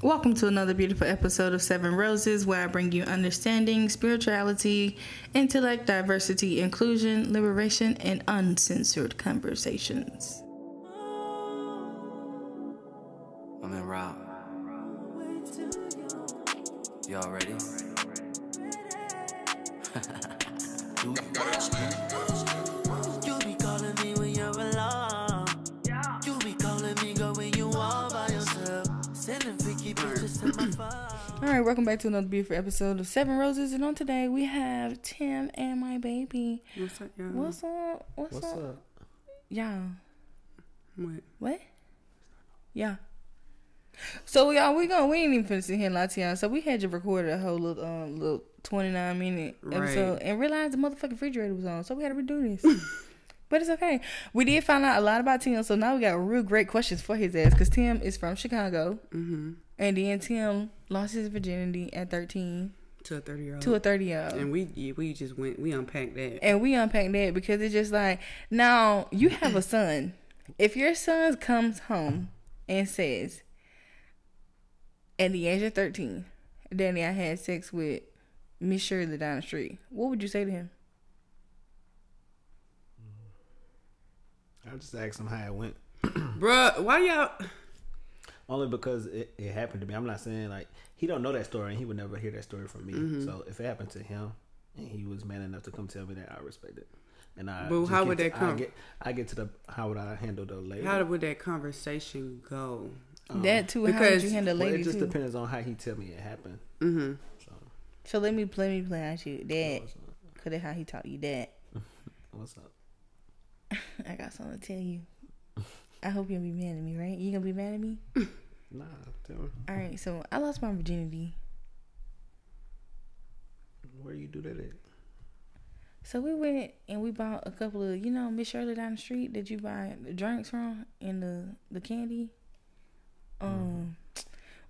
Welcome to another beautiful episode of Seven Roses, where I bring you understanding, spirituality, intellect, diversity, inclusion, liberation, and uncensored conversations. I'm in route. Y'all ready? welcome back to another beautiful episode of Seven Roses, and on today we have Tim and my baby. What's up, y'all? What's up? What's, What's up? up? Yeah. What? What? Yeah. So y'all, we going we ain't even finna sit here and lie to y'all. So we had to record a whole little um little twenty nine minute episode Right. and realized the motherfucking refrigerator was on. So we had to redo this. but it's okay. We did find out a lot about Tim, so now we got real great questions for his ass because Tim is from Chicago, Mm-hmm. and then Tim lost his virginity at thirteen To a thirty year old. to a thirty year old. And we we just went we unpacked that. And we unpacked that because it's just like now you have a son. If your son comes home and says, at the age of thirteen, Danny, I had sex with Miss Shirley down the street, what would you say to him? i'll just ask him how it went. Bruh, why y'all Only because it, it happened to me. I'm not saying like he don't know that story and he would never hear that story from me. Mm-hmm. So if it happened to him and he was man enough to come tell me that, I respect it. And I But how get would to- that come? I get, I get to the how would I handle the lady? how would that conversation go? that too. how would because- you handle well, lady it just too? depends on how he tell me it happened. Mm-hmm. So So let me let me play out you, that. what's up? Cause that's how he taught you, that. What's up? I got something to tell you. I hope you'll be mad at me, right? You gonna be mad at me? Nah, tell me All right. So I lost my virginity. where you do that at? So we went and we bought a couple of, you know, Miss Shirley down the street that you buy the drinks from and the the candy. Um,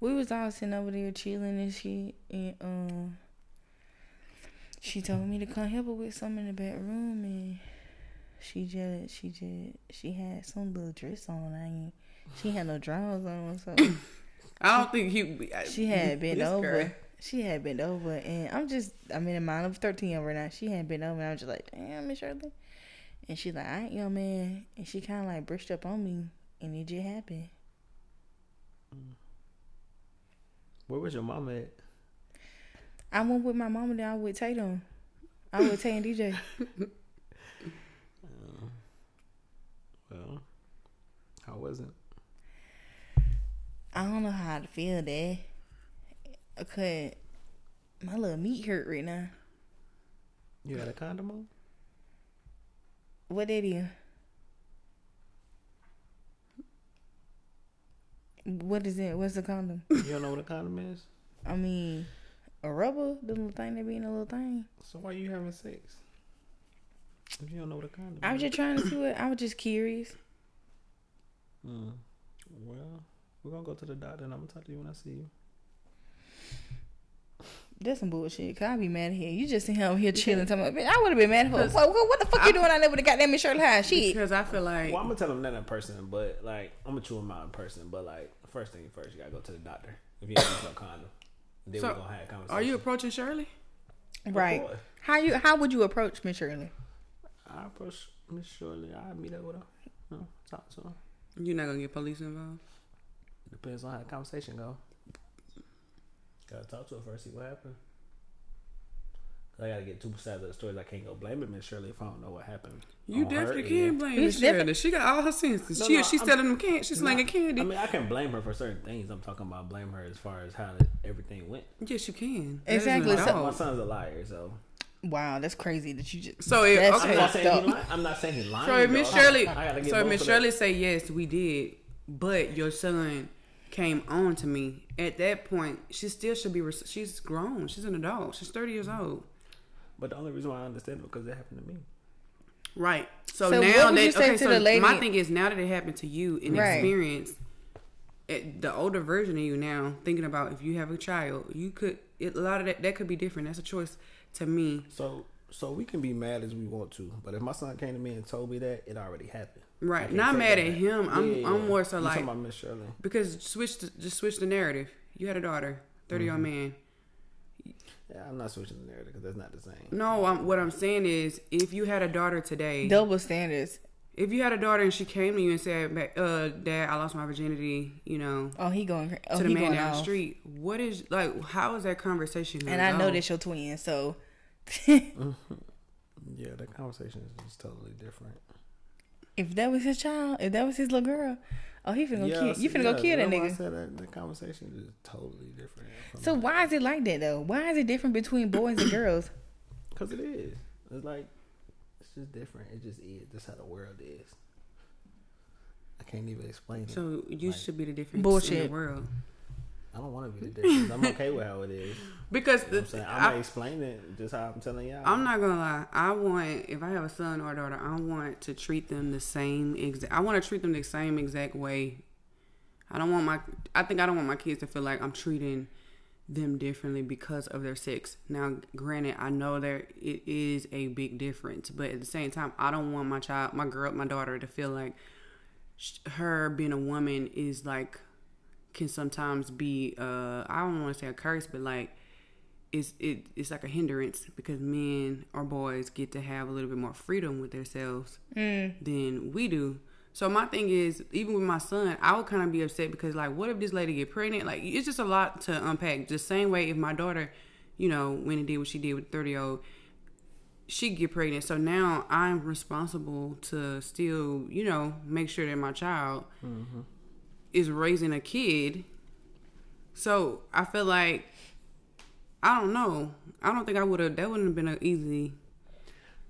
we was all sitting over there chilling and shit, and um, she told me to come help her with something in the back room, and she just, she just, she had some little dress on. I ain't, she had no drawers on, so I don't think he she had bent this over. girl. She had bent over, and I'm just, I'm in the mind of 13 right now. She had bent over, and I was just like, damn, Miss Shirley. And she like, all right, young man. And she kind of like brushed up on me, and it just happened. Where was your mama at? I went with my mama, then I went with Tatum. I went with Tay and DJ. Well, how was it? I don't know how to feel that. Okay, my little meat hurt right now. You had a condom on? What you? What is it? What's the condom? You don't know what a condom is? I mean, a rubber, the little thing that be in a little thing. So why you having sex? If you don't know what a condom I was is? just trying to see what. I was just curious. Mm. Well, we're gonna go to the doctor and I'm gonna talk to you when I see you. That's some bullshit. Cause I be mad at him. You just see him here chilling. Talking about, I would have been mad at her. What, what, what the fuck you doing out there with the goddamn Miss Shirley High? Shit. because I feel like Well, I'm gonna tell him that in person, but like I'm gonna chew him out in person. But like first thing first, you gotta go to the doctor if you ain't use no condom. Then So, we're gonna have a conversation. are you approaching Shirley? Right. course. How you? How would you approach Miss Shirley? I approach Miss Shirley. I meet up with her. You know, talk to her. You're not gonna get police involved. Depends on how the conversation go. Gotta talk to her first, see what happened. 'Cause I gotta get two sides of the story. I can't go blame Miss Shirley if I don't know what happened. You on her definitely end. can blame You Miss definitely- Shirley. She got all her senses. No, she no, she's I'm- selling them can She's slinging Nah, candy. I mean, I can blame her for certain things. I'm talking about blame her as far as how everything went. yes, you can. That isn't Exactly, so- My son's a liar, so Wow, that's crazy that you just. So if, That's I'm okay, not saying he up. lying. I'm not saying he lying. so Miss. Shirley, I gotta get so Miss. Shirley say yes, we did, but your son came on to me at that point. She still should be. She's grown. She's an adult. She's thirty years old. But the only reason why I understand it because it happened to me. Right. So, So now what would that you say okay, to so the lady- my thing is now that it happened to you in Right. experience, it, the older version of you now thinking about if you have a child, you could it, a lot of that that could be different. That's a choice to me. So so we can be mad as we want to, but if my son came to me and told me that, it already happened. Right. can't mad at back. him. I'm Yeah, I'm more so You like talking about Miss Shirley. because switch the, just switch the narrative. You had a daughter, 30 year old Mm-hmm. man. Yeah, I'm not switching the narrative because that's not the same. No, I'm, what I'm saying is, if you had a daughter today, Double standards. If you had a daughter and she came to you and said, uh, "Dad, I lost my virginity," you know, Oh, he going. Oh, to the man going down the street, what is like? How is that conversation? And I know go? that's your twin, so Yeah, the conversation is just totally different. if that was his child, if that was his little girl, oh, he finna go Yeah, kill. You so- finna yeah, go kill that that's why I nigga. said that the conversation is totally different. So why is it like that though? Why is it different between boys and girls? Because it is. It's like it's just different. It just is. That's how the world is. I can't even explain it. So you Like- should be the difference in Bullshit. the world I don't want to be the difference. I'm okay with how it is. because You know the, what I'm saying? I'm I, gonna explain it just how I'm telling y'all. I'm not gonna lie. I want if I have a son or a daughter, I want to treat them the same exact. I want to treat them the same exact way. I don't want my. I think I don't want my kids to feel like I'm treating them differently because of their sex. Now, granted, I know there it is a big difference, but at the same time, I don't want my child, my girl, my daughter, to feel like sh- her being a woman is like can sometimes be. uh I don't want to say a curse, but like it's it it's like a hindrance because men or boys get to have a little bit more freedom with themselves than we do. So my thing is, even with my son, I would kind of be upset because like, what if this lady get pregnant? Like, it's just a lot to unpack. The same way if my daughter, you know, went and did what she did with thirty year old, she get pregnant. So now I'm responsible to still, you know, make sure that my child mm-hmm. is raising a kid. So I feel like I don't know. I don't think I would have. That wouldn't have been an easy.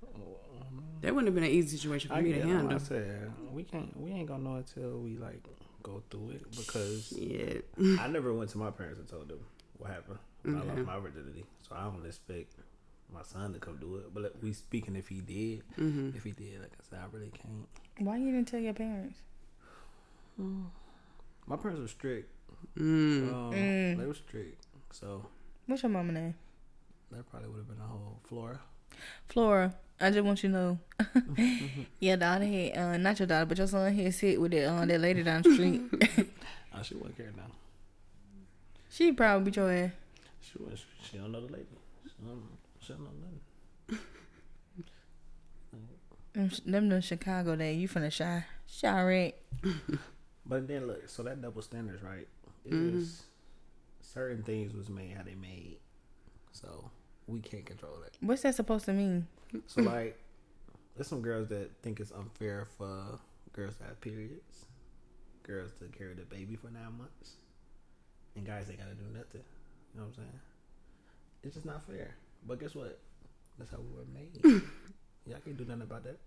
Oh, um, that wouldn't have been an easy situation for I me to handle. I said we can't. We ain't gonna know until we like go through it because Yeah. I never went to my parents and told them what happened. when I Okay. lost my virginity, so I don't expect my son to come do it. But like, we speaking if he did, Mm-hmm. if he did, like I said, I really can't. Why you didn't tell your parents? My parents were strict. Mm. Um, Mm. They were strict, so What's your mama name? that probably would have been a whole Flora. Flora. I just want you to know. your daughter had, uh, not your daughter, but your son had sit with that, uh, that lady down the street. Oh, she wouldn't care now. she probably beat your ass. She was. She don't know the lady. She don't, she don't know nothing. Them, them the Chicago day. You finna shy. Shy right? But then look, so that double standards, right? It Mhm. was certain things was made how they made, so we can't control that. What's that supposed to mean? So like, there's some girls that think it's unfair for girls to have periods, girls to carry the baby for nine months, and guys ain't gotta do nothing. You know what I'm saying? It's just not fair. But guess what? That's how we were made. Y'all can't do nothing about that.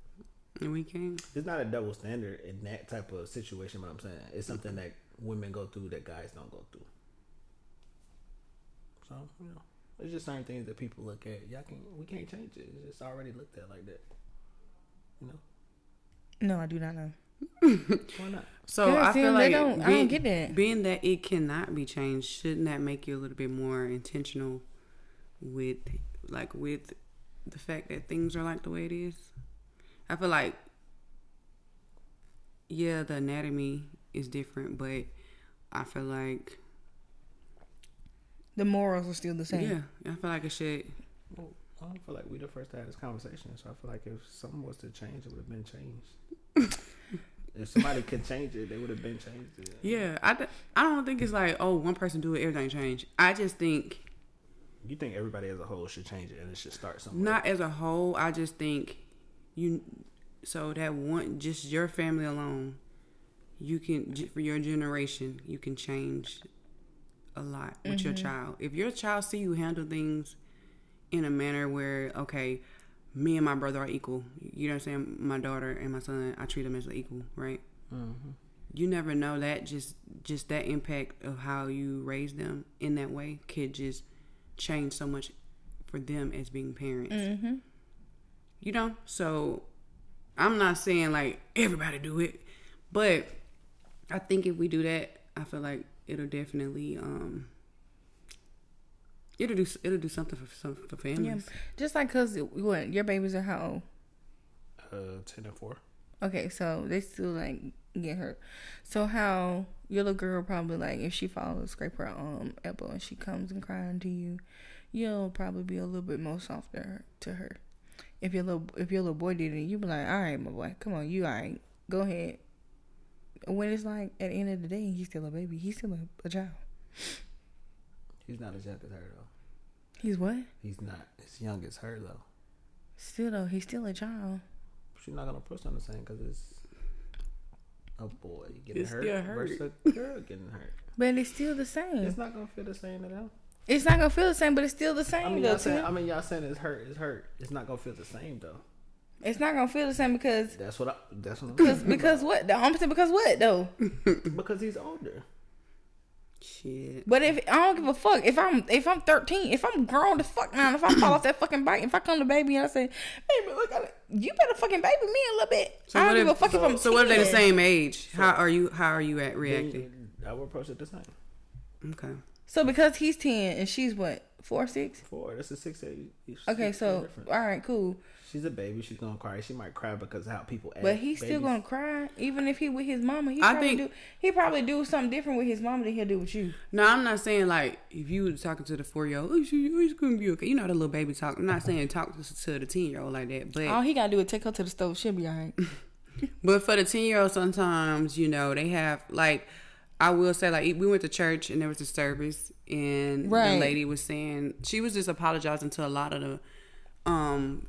And we can't. It's not a double standard in that type of situation. But I'm saying it's something that women go through that guys don't go through. So you know, it's just certain things that people look at. Y'all can we can't change it. It's just already looked at like that. You know No, I do not know. why not? So I feel like don't- I don't get that. Being that it cannot be changed, shouldn't that make you a little bit more intentional with, like, with the fact that things are like the way it is? I feel like, yeah, the anatomy is different, but I feel like, The morals are still the same. yeah, I feel like it should. Well, I don't feel like we the first to have this conversation. So I feel like if something was to change, it would have been changed. if somebody could change it, they would have been changed. It. Yeah, I don't think it's like, oh, one person do it, everything change. I just think You think everybody as a whole should change it and it should start somewhere? Not as a whole. I just think you. So that one, just your family alone, you can for your generation, you can change a lot with your child. If your child see you handle things in a manner where okay, me and my brother are equal. You know what I'm saying? My daughter and my son, I treat them as equal, right? You never know that just just that impact of how you raise them in that way could just change so much for them as being parents. Mm-hmm. You know, so I'm not saying like everybody do it, but I think if we do that, I feel like it'll definitely um it'll do it'll do something for some for families. Yeah. families. Just like cause what your babies are how old? Uh, ten and four. Okay, so they still like get hurt. So how your little girl probably like if she falls, scrape her um elbow and she comes and crying to you, you'll probably be a little bit more softer to her. If your little if your little boy did it, you be like, all right, my boy, come on, you all right, go ahead. When it's like at the end of the day, he's still a baby. He's still a, a child. He's not as young as her though. He's what? He's not as young as her though. Still though, he's still a child. She's not gonna push on the same because it's a boy getting It's hurt, still hurt. versus a girl getting hurt. But it's still the same. It's It's, not gonna feel the same to them. It's not gonna feel the same, but it's still the same I mean, though. y'all saying, I mean, y'all saying it's hurt. It's hurt. It's not gonna feel the same though. It's not gonna feel the same because That's what I. That's what I'm because because what? The opposite because what though? because he's older. Shit. But if I don't give a fuck if I'm if I'm 13, if I'm grown as fuck now, if I fall off that fucking bike, if I come to baby and I say, baby, look at it, you better fucking baby me a little bit. I don't what give a fuck if I'm So what if they the same age? How are you? How are you at reacting? you- I would approach it the same. Okay. So because he's 10 and she's what four six. Four. That's a six eight. it's Okay, six so all right, cool. She's a baby. She's gonna cry. She might cry because of how people act. But he's still gonna cry, even if he with his mama. He I probably think- do. He probably do something different with his mama than he'll do with you. No, I'm not saying like if you was talking to the four year old, oh, she- he's gonna be okay. You know the little baby talk. I'm not saying talk to, to the ten year old like that, but All he gotta do is take her to the stove. She'll be alright. But for the ten year old, sometimes you know they have like I will say like we went to church and there was a service and the lady was saying she was just apologizing to a lot of the um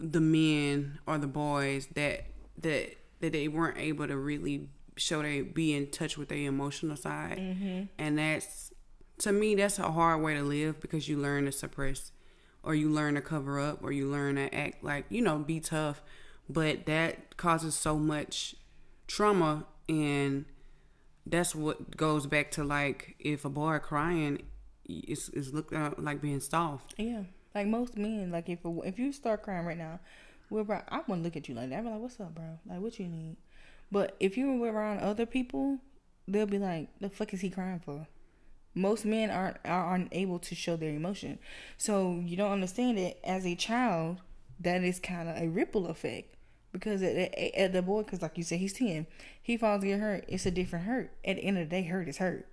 the men or the boys that that that they weren't able to really show they be in touch with their emotional side. Mm-hmm. And that's to me that's a hard way to live because you learn to suppress or you learn to cover up or you learn to act like you know be tough. But that causes so much trauma and that's what goes back to like if a boy crying it's, it's looked at like being soft. Yeah, like most men, like if if you start crying right now, we're bro, I wouldn't look at you like that. I'd be like, "What's up, bro? Like, what you need?" But if you were around other people, they'll be like, "The fuck is he crying for?" Most men aren't are unable to show their emotion, so you don't understand it as a child. That is kind of a ripple effect because at, at, at the boy, because like you said, he's ten. He falls get hurt. It's a different hurt. At the end of the day, hurt is hurt.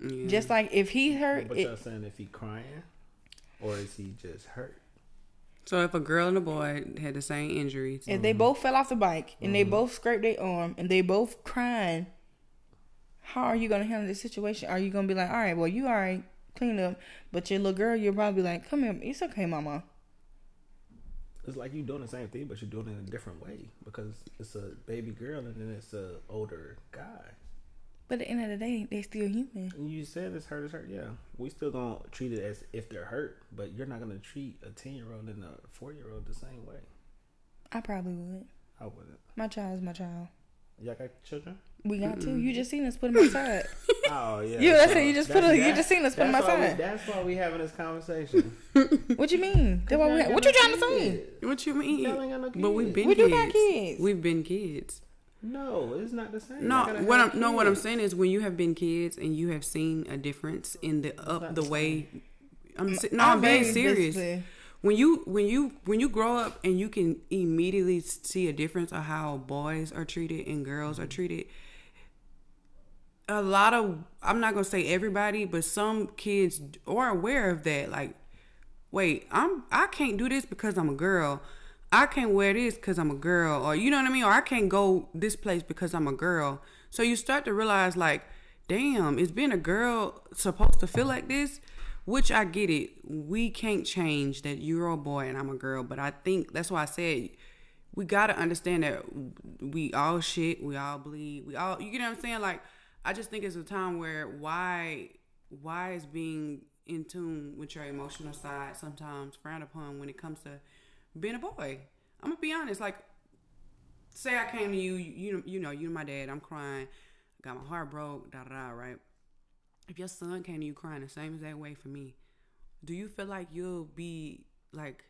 yeah. Just like if he hurt, But it, y'all saying if he crying, or is he just hurt? so if a girl and a boy had the same injuries If they mm-hmm. both fell off the bike and they mm-hmm. both scraped their arm and they both crying, how are you gonna handle this situation? Are you gonna be like, all right, well, you all right, clean up, but your little girl, you'll probably be like, come here, it's okay, mama. It's like you doing the same thing, but you're doing it in a different way because it's a baby girl and then it's a older guy. But at the end of the day, they're still human. And you said it's hurt, it's hurt. Yeah, we still gonna treat it as if they're hurt, but you're not gonna treat a ten year old and a four year old the same way. I probably would. I wouldn't. My child's my child. Y'all got children? We got two. You just seen us put them outside. Oh yeah. You- that's it, you just put that's- a- you just seen us put that's why we- outside. That's why we having this conversation. what you mean? That's why we, what you trying to say? what you mean Y'all ain't no but we've kids. been We do kids. got kids. we've been kids No, it's not the same. No, what I'm no, what I'm saying is when you have been kids and you have seen a difference in the up the way. I'm mm, no, I'm, very being serious. When you when you when you grow up and you can immediately see a difference of how boys are treated and girls are mm-hmm. treated. A lot of I'm not gonna say everybody, but some kids are aware of that. Like, wait, I'm I can't do this because I'm a girl. I can't wear this because I'm a girl, or you know what I mean, or I can't go this place because I'm a girl. So you start to realize, like, damn, is being a girl supposed to feel like this? Which I get it. We can't change that you're a boy and I'm a girl, but I think that's why I said we gotta understand that we all shit, we all bleed, we all you get what I'm saying? Like I just think it's a time where why why is being in tune with your emotional side sometimes frowned upon when it comes to being a boy. I'm gonna be honest, like say I came to you, you you know, you know my dad, I'm crying, got my heart broke, da da da, right? If your son came to you crying the same exact way for me, do you feel like you'll be like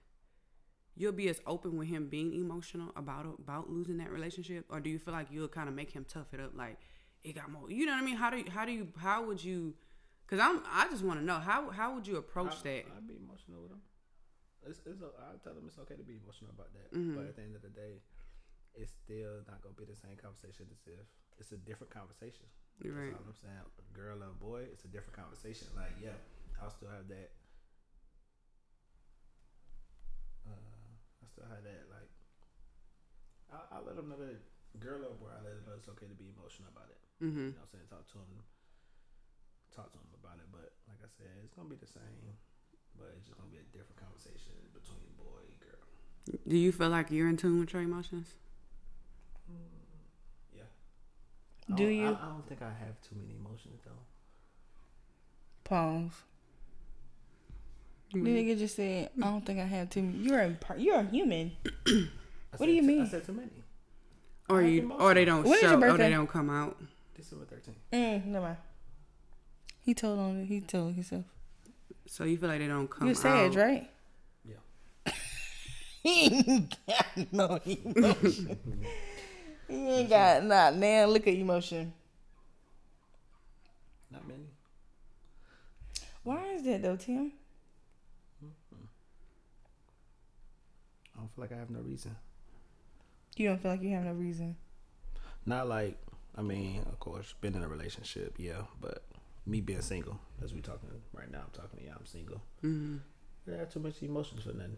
you'll be as open with him being emotional about about losing that relationship, or do you feel like you'll kind of make him tough it up, like it got more? You know what I mean? How do you, how do you how would you? Because I'm I just want to know how how would you approach I, that? I'd be emotional with them. It's, it's a, I tell them it's okay to be emotional about that. Mm-hmm. But at the end of the day, it's still not gonna be the same conversation as if it's a different conversation. You're That's right. all I'm saying. Girl or boy, it's a different conversation. Like, yeah, I'll still have that. Uh, I still have that. Like, I, I let them know that girl or boy, I let them know it's okay to be emotional about it. Mm-hmm. You know, what I'm saying talk to them, talk to them about it. But like I said, it's gonna be the same, but it's just gonna be a different conversation between boy and girl. Do you feel like you're in tune with your emotions? Yeah. Do I you? I, I don't think I have too many emotions though. Pause. Mm-hmm. The nigga just said, "I don't think I have too many." You're a par- you're a human. What do you mean? I said too many. Or I have you, or they don't When is your show, or they don't come out. December 13th. Mm, never mind. He told on it. He told himself. So you feel like they don't come You're Sag, out. right? Yeah. He ain't got no emotion. he ain't got not now. Look at emotion. Not many. Why is that though, Tim? Mm-hmm. I don't feel like I have no reason. You don't feel like you have no reason. Not like, I mean, of course, been in a relationship, yeah, but me being single, as we talking right now, I'm talking to you, I'm single. Mm-hmm. I have too much emotions for nothing.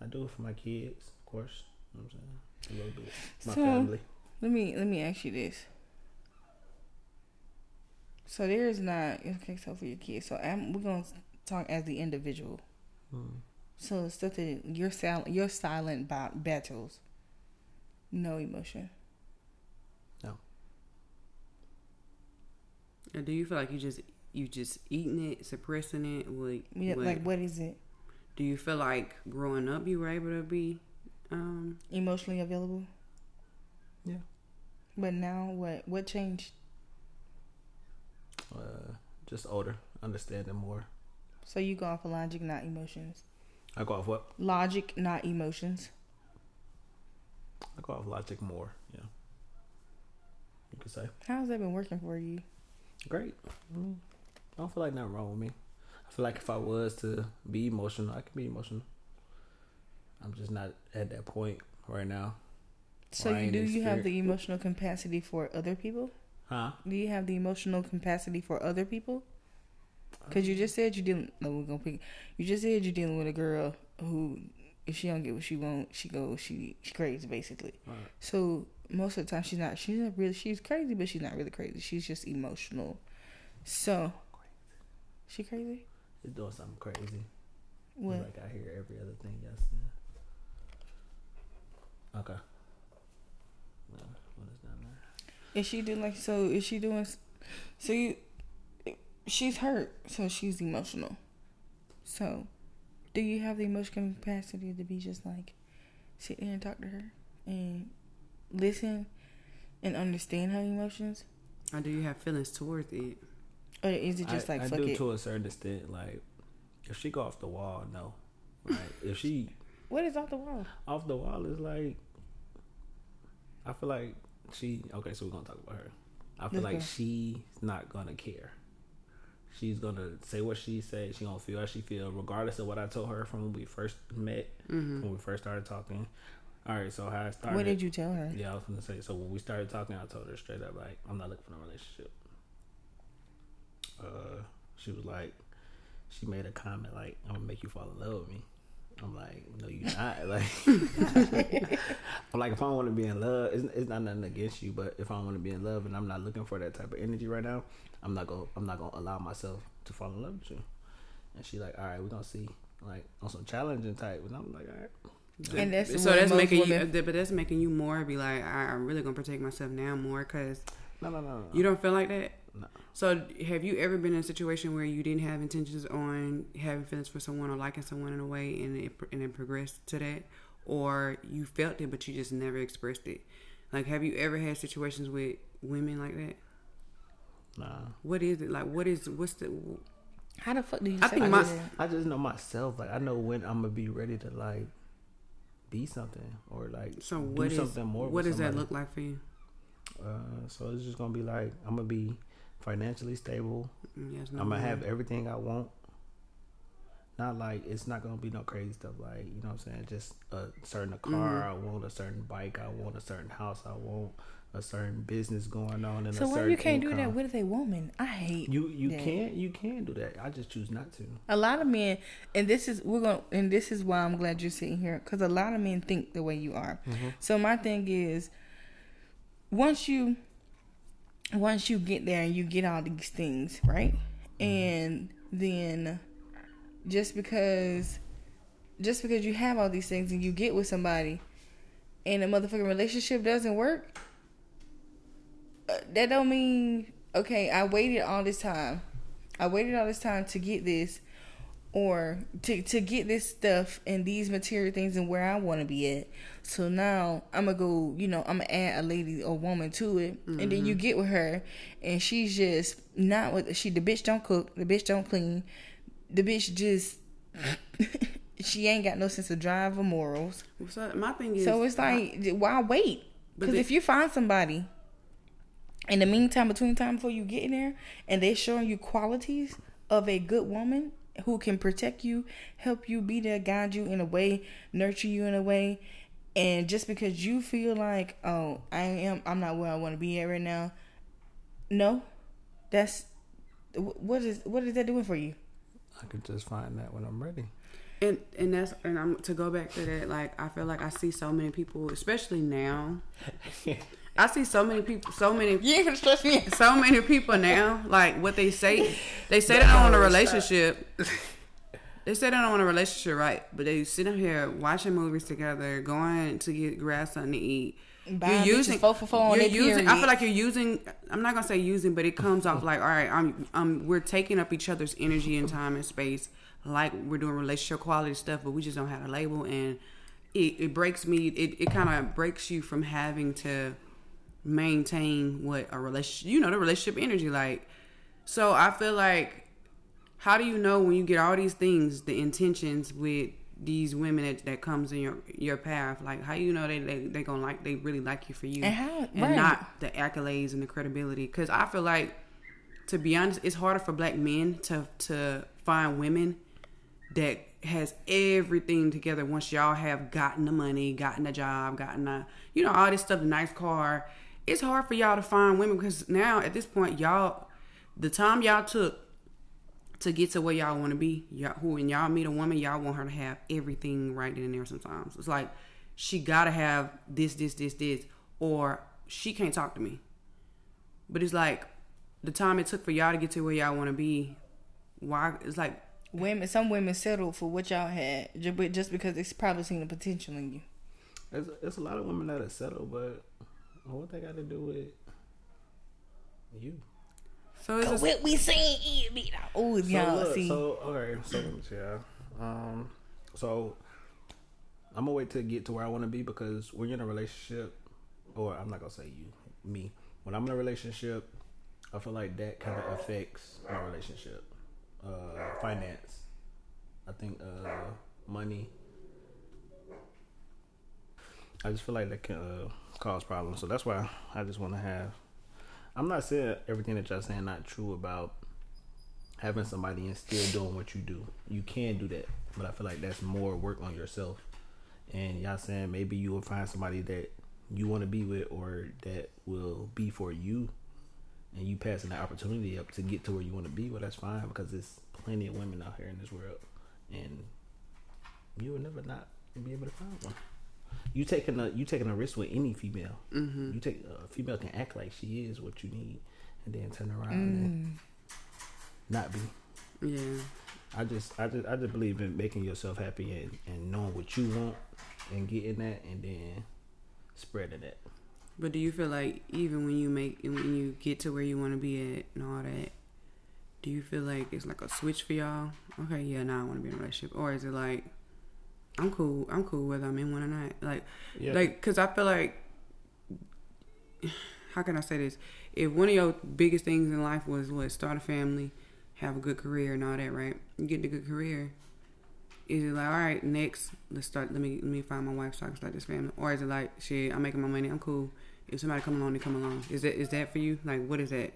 I do it for my kids, of course. You know what I'm saying? A little bit. My So- family. Let me let me ask you this. So there's not okay. So for your kids, so I'm, we're gonna talk as the individual. Mm. So stuff that you're silent, you're silent about battles. No emotion. Or do you feel like you just you just eating it, suppressing it? Like, Yeah, what- like what is it? do you feel like growing up you were able to be? Um, Emotionally available. Yeah. But now what? What changed? Uh, just older, understanding more. So you go off of logic, not emotions. I go off what? Logic, not emotions. I go off logic more, yeah. You could say. How's that been working for you? Great. I don't feel like nothing wrong with me. I feel like if I was to be emotional, I can be emotional. I'm just not at that point right now. So you do you have the emotional capacity for other people? Huh? Do you have the emotional capacity for other people? Because you just said you didn't. No, we're gonna pick. You just said you're dealing with a girl who, if she don't get what she want, she goes she she crazy basically. Right. So most of the time she's not. She's not really. She's crazy, but she's not really crazy. She's just emotional. So, she crazy. It's doing something crazy. What? Like I hear every other thing y'all said. Okay. No, what is down there? Is she doing like so? Is she doing? So you, she's hurt, so she's emotional. So, do you have the emotional capacity to be just like sit there and talk to her and listen and understand her emotions, or do you have feelings towards it? or is it just I, like I fuck do it? to a certain extent. Like, if she go off the wall, no. Right? if she What is off the wall? off the wall is like, I feel like she. Okay, so we're gonna talk about her. I feel Let's like go. she's not gonna care. She's gonna say what she said. She gonna feel how she feel, regardless of what I told her from when we first met, Mm-hmm. when we first started talking. All right, so how I started. What did you tell her? Yeah, I was gonna say. So when we started talking, I told her straight up, like, I'm not looking for a relationship. Uh, she was like, she made a comment like, "I'm gonna make you fall in love with me." I'm like, "No, you're not." Like, I'm like, if I want to be in love, it's, it's not nothing against you, but if I want to be in love and I'm not looking for that type of energy right now, I'm not gonna, I'm not gonna allow myself to fall in love with you. And she like, "All right, we're gonna see." Like on some challenging type, and I'm like, "All right." And that's so that's making women- you, but that's making you more be like, I, I'm really gonna protect myself now more because No, no, no, no. you don't feel like that. No. So have you ever been in a situation where you didn't have intentions on having feelings for someone or liking someone in a way, and it and it progressed to that, or you felt it but you just never expressed it? Like, have you ever had situations with women like that? Nah. What is it like? What is what's the? How the fuck do you? I think my- that? I just know myself. Like I know when I'm gonna be ready to like be something or like So do what is something more. what with does that look like for you? Uh, so it's just gonna be like I'm gonna be financially stable. Mm, Yes, no I'm gonna more. have everything I want. Not like it's not gonna be no crazy stuff like you know what I'm saying. Just a certain car. I want a certain bike. I want a certain house. I want a certain business going on. And So why you can't do that with a woman? I hate You you that. can't you can do that. I just choose not to. A lot of men, and this is we're going, to and this is why I'm glad you're sitting here, because a lot of men think the way you are. So my thing is, once you, once you get there and you get all these things right, and then, just because, just because you have all these things and you get with somebody, and a motherfucking relationship doesn't work, uh, that don't mean okay. I waited all this time. I waited all this time to get this, or to to get this stuff and these material things and where I want to be at. So now I'm gonna go. You know, I'm gonna add a lady or woman to it, and then you mm-hmm. get with her, and she's just not with she. The bitch don't cook. The bitch don't clean. The bitch just. she ain't got no sense of drive or morals. So my thing is, So it's like, why wait? Because if you find somebody in the meantime, between time before you get in there, and they're showing you qualities of a good woman who can protect you, help you, be there, guide you in a way, nurture you in a way, and just because you feel like, oh, I am, I'm not where I want to be at right now. No, that's what is what is that doing for you? I could just find that when I'm ready. and and that's and I'm to go back to that. Like I feel like I see so many people, especially now. I see so many people, so many You ain't gonna stress me. so many people now, like what they say, they say they don't want a relationship. They say they don't want a relationship, right? But they sit up here watching movies together, going to get grab something to eat. Buying bitches four for four on you're their using. I feel like you're using. I'm not gonna say using, but it comes off like, all right, I'm, um, we're taking up each other's energy and time and space, like we're doing relationship quality stuff, but we just don't have a label, and it, it breaks me. It, it kind of breaks you from having to maintain what a relationship you know the relationship energy like so i feel like how do you know when you get all these things the intentions with these women that, that comes in your your path like how you know they they, they gonna like they really like you for you And how- and right. not the accolades and the credibility because i feel like to be honest it's harder for black men to to find women that has everything together once y'all have gotten the money, gotten a job, gotten a you know all this stuff, the nice car. It's hard for y'all to find women because now at this point y'all, the time y'all took to get to where y'all want to be, y'all who when y'all meet a woman, y'all want her to have everything right then and there. Sometimes it's like she gotta have this, this, this, this, or she can't talk to me. But it's like the time it took for y'all to get to where y'all want to be. Why it's like Women, some women settle for what y'all had, but just because they probably seen the potential in you. There's, there's a lot of women that are settled, but what they got to do with you? so it's just, what we saying is, be like, oh, So y'all look, see. so okay, so let me tell you. Um, so I'm gonna wait to get to where I want to be because when you're in a relationship, or I'm not gonna say you, me. When I'm in a relationship, I feel like that kind of affects my relationship. Uh, finance. I think uh, money. I just feel like that can uh, cause problems. So that's why I just want to have. I'm not saying everything that y'all saying not true about having somebody and still doing what you do. You can do that, but I feel like that's more work on yourself. And y'all saying maybe you will find somebody that you want to be with or that will be for you, and you passing the opportunity up to get to where you want to be. Well, that's fine because there's plenty of women out here in this world, and you will never not be able to find one. You taking a you taking a risk with any female. Mm-hmm. You take a female can act like she is what you need, and then turn around and not be. yeah. I just, I just, I just believe in making yourself happy and, and knowing what you want and getting that, and then spreading that. But do you feel like even when you make when you get to where you want to be at and all that, do you feel like it's like a switch for y'all? Okay, yeah, now I want to be in a relationship, or is it like I'm cool, I'm cool whether I'm in one or not? Like, Yeah. like, cause I feel like how can I say this? If one of your biggest things in life was what start a family, have a good career and all that, right? You get a good career. Is it like, all right, next, let's start. Let me let me find my wife so I can start this family, or is it like, shit, I'm making my money, I'm cool. If somebody come along, they come along. Is that is that for you? Like, what is that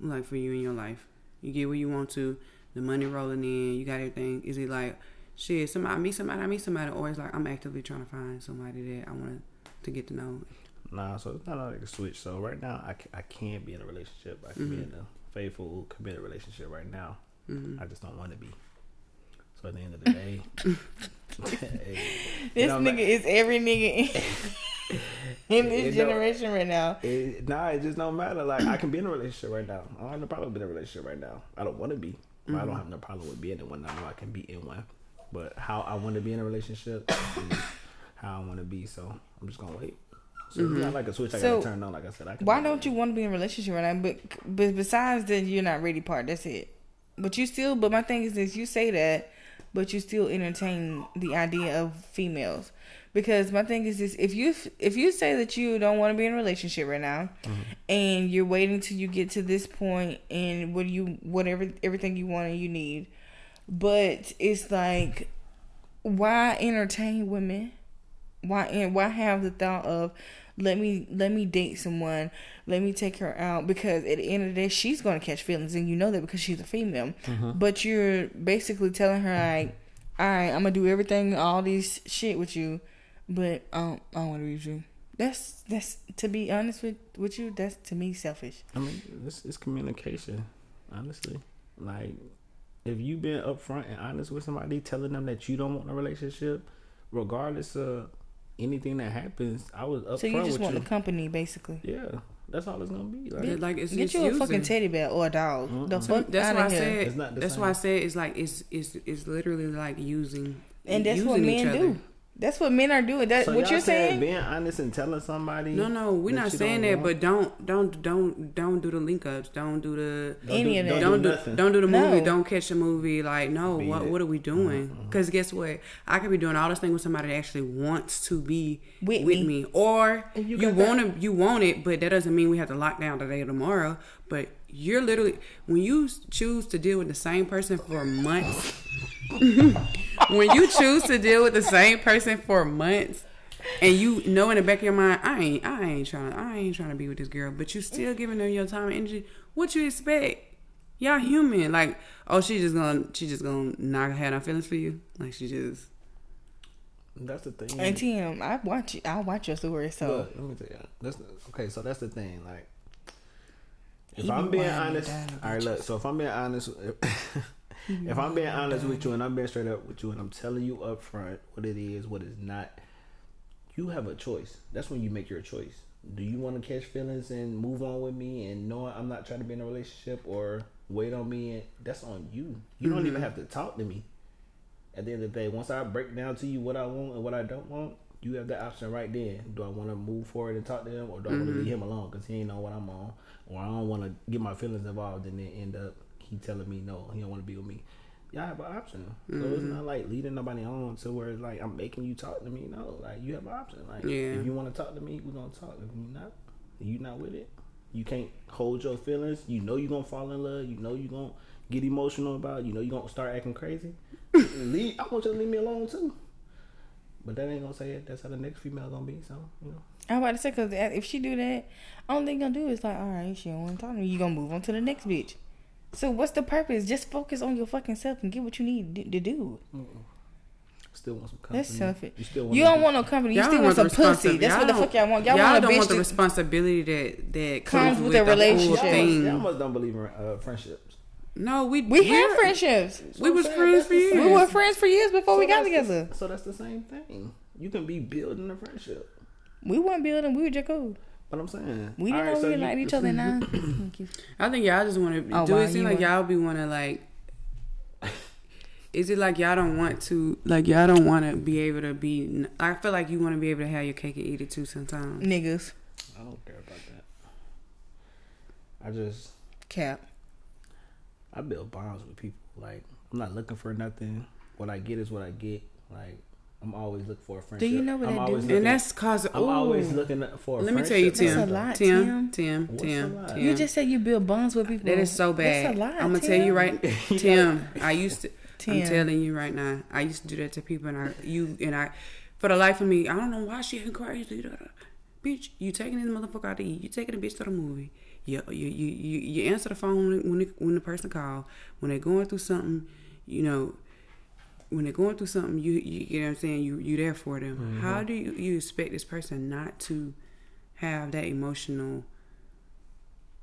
like for you in your life? You get what you want to. the money rolling in, you got everything. Is it like shit? Somebody I meet somebody, I meet somebody, it's like I'm actively trying to find somebody that I want to get to know. Nah, so it's not like a switch. So right now, I, I can be in a relationship. I can be in a faithful, committed relationship right now. Mm-hmm. I just don't want to be. So at the end of the day, hey, This nigga like- is every nigga in, in this generation right now. it, nah, it just don't matter. Like I can be in a relationship right now. I don't have no problem being in a relationship right now. I don't want to be. But I don't have no problem with being in one. I know I can be in one. But how I want to be in a relationship how I want to be. So I'm just gonna wait. So it's not mm-hmm. like a switch I So, gotta turn on. Like I said, I Why don't you want to be in a relationship right now? But but besides that, you're not ready part. That's it. But you still. But my thing is this: you say that, but you still entertain the idea of females. Because my thing is this: if you if you say that you don't want to be in a relationship right now, mm-hmm. and you're waiting till you get to this point, and what you whatever everything you want and you need, but it's like, why entertain women? why and why have the thought of let me let me date someone let me take her out because at the end of the day she's going to catch feelings and you know that because she's a female but you're basically telling her like all right i'm gonna do everything all these shit with you but um, i don't want to with you that's that's to be honest with with you that's to me selfish I mean, this is communication. Honestly, like if you've been upfront and honest with somebody, telling them that you don't want a relationship, regardless of anything that happens, I was upfront so you just with want you. the company basically yeah, that's all it's gonna be. Like, Yeah, like it's get just you a using. fucking teddy bear or a dog the fuck That's outta why I here. said. It's not the That's same. why I said it's like it's it's it's literally like using. and that's using what each men other. do that's what men are doing that so what y'all you're saying being honest and telling somebody. No, no, we're not saying that, want- but don't don't don't don't do the link ups. Don't do the Don't any do, of that. Don't, don't do do nothing. don't do the movie. No. Don't catch the movie. Like no, Beat what it. what are we doing? Mm-hmm. Because guess what? I could be doing all this thing with somebody that actually wants to be With with, me. me. or And you you, want to you want it, but that doesn't mean we have to lock down today or tomorrow. But you're literally when you choose to deal with the same person for months. When you choose to deal with the same person for months and you know in the back of your mind, I ain't, I ain't trying, I ain't trying to be with this girl, but you still giving them your time and energy. What you expect? Y'all human. Like, oh, she just gonna, she just gonna not have on feelings for you. Like she just. That's the thing. And Tim, um, I watch it. I watch your story. So Look, let me tell you. That's okay. So that's the thing. Like, if He I'm being honest, all right. Look, so if I'm being honest, if I'm being honest with you and I'm being straight up with you and I'm telling you up front what it is, what is not, you have a choice. That's when you make your choice. Do you want to catch feelings and move on with me and know I'm not trying to be in a relationship or wait on me? And that's on you. You don't mm-hmm. even have to talk to me. At the end of the day, once I break down to you what I want and what I don't want, you have the option right then. Do I want to move forward and talk to him, or do I want to leave mm-hmm. him alone because he ain't know what I'm on, or I don't want to get my feelings involved and then end up he telling me no, he don't want to be with me. Y'all have an option. So it's mm-hmm. not like leading nobody on to where it's like I'm making you talk to me. No, like you have an option. Like Yeah. if you want to talk to me, we're gonna talk. If you not, you not with it. You can't hold your feelings. You know you're gonna fall in love. You know you're gonna get emotional about. It. You know you're gonna start acting crazy. leave, I want you to leave me alone too. But that ain't gonna say it. That's how the next female gonna be. So you know. I'm about to say because if she do that, only thing gonna do is like, all right, she don't want to talk to me. You gonna move on to the next bitch. So what's the purpose? Just focus on your fucking self and get what you need to- to do. Still want some company. That's selfish. You still You don't want no company. You Y'all still want some the pussy. responsi- That's what the fuck y'all want. Y'all, Y'all want don't want the to- responsibility that that Comes comes, with with a the whole relationship. thing. Y'all must don't believe in uh, friendships. No, we We we're- had friendships. We was saying, friends for years. same. We were friends for years before we got that's the- together. so that's the same thing. You can be building a friendship. We weren't building. We were just cool. But I'm saying We didn't Alright, know so we you- liked each other now. Thank you. I think y'all just want to Oh, do wow, it. Seem like want- y'all be want to like. Is it like y'all don't want to like y'all don't want to be able to be? I feel like you want to be able to have your cake and eat it too sometimes. Niggas. I don't care about that. I just Cap. I build bonds with people. Like I'm not looking for nothing. What I get is what I get. Like I'm always looking for a friendship. Do you know what I'm that always do? looking, And that's cause I'm always looking for. A Let me tell you, friendship. Tim. That's a lot, Tim, Tim. Tim, What's Tim, a lot? Tim. You just said you build bonds with people. That is so bad. That's a lot. I'm gonna tell you Tim. right, Tim. I used to. Tim. I'm telling you right now. I used to do that to people, and I, you, and I, for the life of me, I don't know why she acting crazy. da, da. Bitch, you taking this motherfucker out to eat. You taking a bitch to the movie. You you you you, you answer the phone when when the, when the person call. When they're going through something, you know. When they're going through something, you you, you know what I'm saying. You you there for them. Mm-hmm. How do you, you expect this person not to have that emotional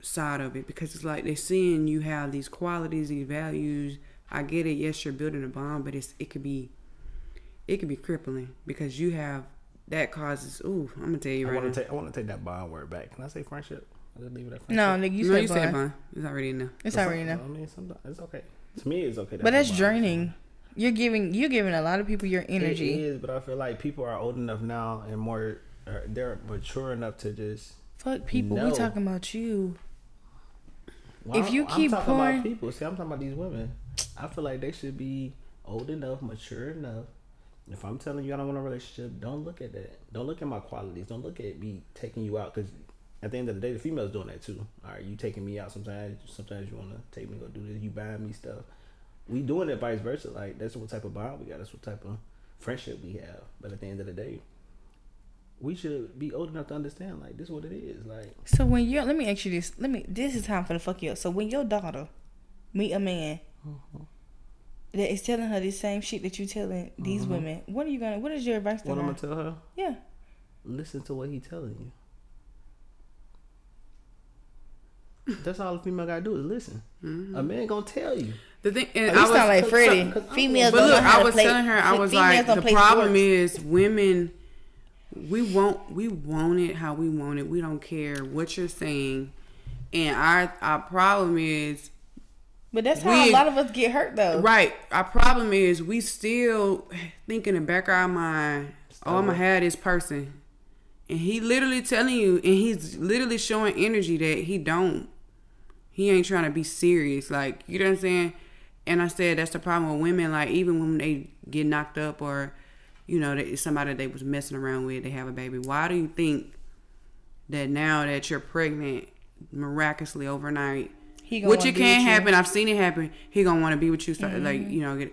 side of it? Because it's like they're seeing you have these qualities, these values. I get it. Yes, you're building a bond, but it's it could be it could be crippling because you have that causes. Ooh, I'm gonna tell you I right want now. to take. I want to take that bond word back. Can I say friendship? I just leave it at friendship. No, nigga, you no, said you said bond. It's already in there. It's already some- enough. I mean, sometimes it's okay. To me, it's okay. to But have that's a bond. draining. You're giving you're giving a lot of people your energy. It is, but I feel like people are old enough now and more. Uh, they're mature enough to just. Fuck people. No. We talking about you. Well, If you I'm- keep I'm talking pouring- about people. See, I'm talking about these women. I feel like they should be old enough, mature enough. If I'm telling you I don't want a relationship, don't look at that. Don't look at my qualities. Don't look at me taking you out because at the end of the day, the female's doing that too. All right, you taking me out sometimes. Sometimes you want to take me to go do this. You buying me stuff. We doing it vice versa. Like that's what type of bond we got. That's what type of friendship we have. But at the end of the day, we should be old enough to understand. Like this, is what it is. Like So when you're let me ask you this. Let me this is time for the fuck you up. So when your daughter meet a man mm-hmm. that is telling her the same shit that you telling these mm-hmm. women, what are you gonna what is your advice to what I'm her? gonna tell her. yeah. listen to what he telling you. That's all a female gotta do is listen. A mm-hmm. man gonna tell you. The thing, Oh, and you I was, sound like Freddie. Females but don't look, I was play. telling her, I was like, the problem sports. is women. We want, we want it how we want it. We don't care what you're saying, and our our problem is But that's how we- a lot of us get hurt though. Right. Our problem is we still think in the back of our mind, oh, I'm gonna have this person, and he literally telling you, and he's literally showing energy that he don't. He ain't trying to be serious, like you know what I'm saying. And I said that's the problem with women. Like even when they get knocked up, or you know, that somebody they was messing around with, they have a baby. Why do you think that now that you're pregnant, miraculously overnight? He gonna which it can with you. happen. I've seen it happen. He gonna want to be with you. Start, Like you know, get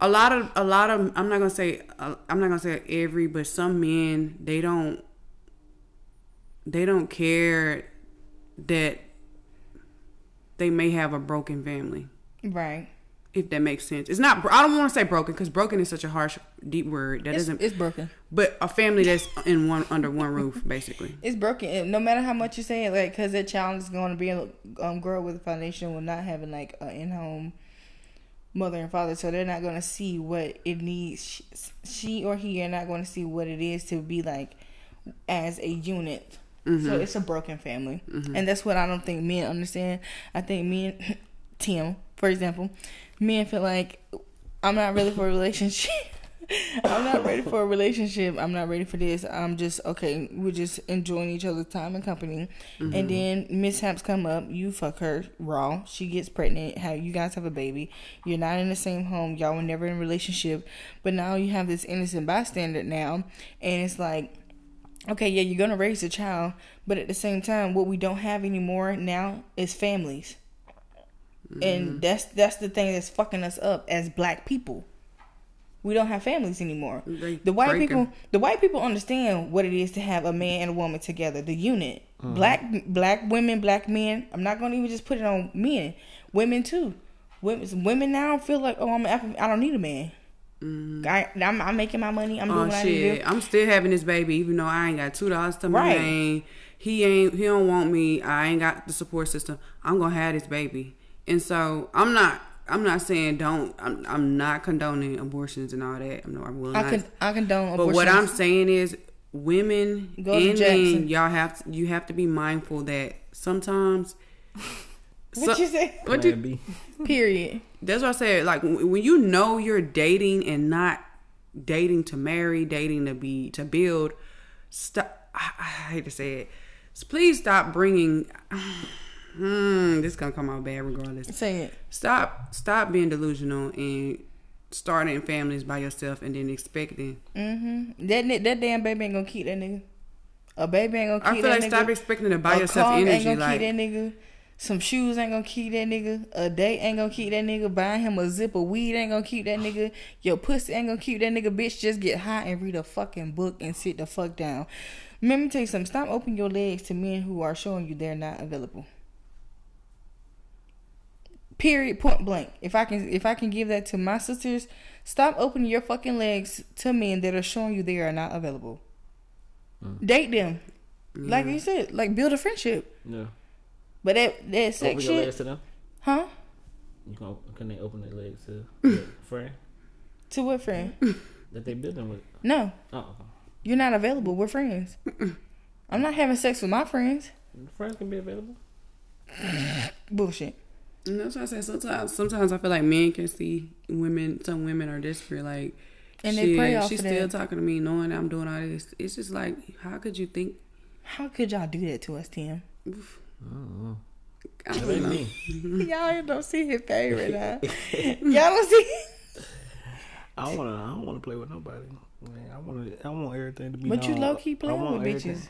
a lot of a lot of. I'm not gonna say. Uh, I'm not gonna say every, but some men they don't. They don't care that they may have a broken family. Right. If that makes sense, it's not. I don't want to say broken because broken is such a harsh, deep word. That It's, doesn't. it's broken. but a family that's in one under one roof, basically. It's broken. No matter how much you say it, like, because that child is going to be a um, girl with a foundation with not having like an in-home mother and father, so they're not going to see what it needs. She, she or he are not going to see what it is to be like as a unit. So it's a broken family, and that's what I don't think men understand. I think men, Tim, for example, men feel like I'm not ready for a relationship. I'm not ready for a relationship. I'm not ready for this. I'm just okay. We're just enjoying each other's time and company, and mm-hmm. then mishaps come up. You fuck her raw. She gets pregnant. How you guys have a baby. You're not in the same home. Y'all were never in a relationship, but now you have this innocent bystander now, and it's like okay, yeah, you're gonna raise a child, but at the same time, what we don't have anymore now is families, and mm-hmm. that's that's the thing that's fucking us up as black people. We don't have families anymore. They The white people, the white people understand what it is to have a man and a woman together, the unit. Mm-hmm. Black black women, black men. I'm not gonna even just put it on men, women too. Women, women now feel like, oh, I'm, I don't need a man. Mm-hmm. I, I'm, I'm making my money. I'm doing Oh I to shit! do. I'm still having this baby, even though I ain't got two dollars to my Right. name. He ain't. He don't want me. I ain't got the support system. I'm gonna have this baby, and so I'm not. I'm not saying don't. I'm. I'm not condoning abortions and all that. I'm not. I will I not. can I condone abortions. but what I'm saying is, women Go and men, y'all have to. You have to be mindful that sometimes. What so- you say? What Plan you, B. Period. that's what I said. Like when when you know you're dating and not dating to marry, dating to be to build. Stop. I, I hate to say it. S- Please stop bringing. Hmm, this gonna come out bad regardless. Say it. Stop. Stop being delusional and starting families by yourself and then expecting. Mm-hmm. That that damn baby ain't gonna keep that nigga. A baby ain't gonna keep. That. Nigga. I feel that like nigga. stop expecting to buy a yourself car energy. ain't gonna Like keep that nigga. Some shoes ain't gonna keep that nigga. A date ain't gonna keep that nigga. Buying him a zip of weed ain't gonna keep that nigga. Your pussy ain't gonna keep that nigga. Bitch, just get high and read a fucking book and sit the fuck down. Let me tell you something. Stop opening your legs to men who are showing you they're not available. Period. Point blank. If I can, if I can give that to my sisters, stop opening your fucking legs to men that are showing you they are not available. Mm. Date them, like you said, like build a friendship. Yeah. But that that sex Open your shit, legs to them. huh? You can, can they open their legs to their friend To what friend? that they building with? No, Oh, you're not available. We're friends. I'm not having sex with my friends. friends can be available. Bullshit. And that's why I say sometimes. Sometimes I feel like men can see women. Some women are desperate. Like, And they prey off she's of still that. talking to me, knowing I'm doing all this. It's just like, how could you think? How could y'all do that to us, Tim? I That don't ain't know. me. y'all don't see his face right now. y'all don't see. I don't wanna. I don't wanna play with nobody. Man, I want. to I want everything to be. But you low key playing want with everything- bitches.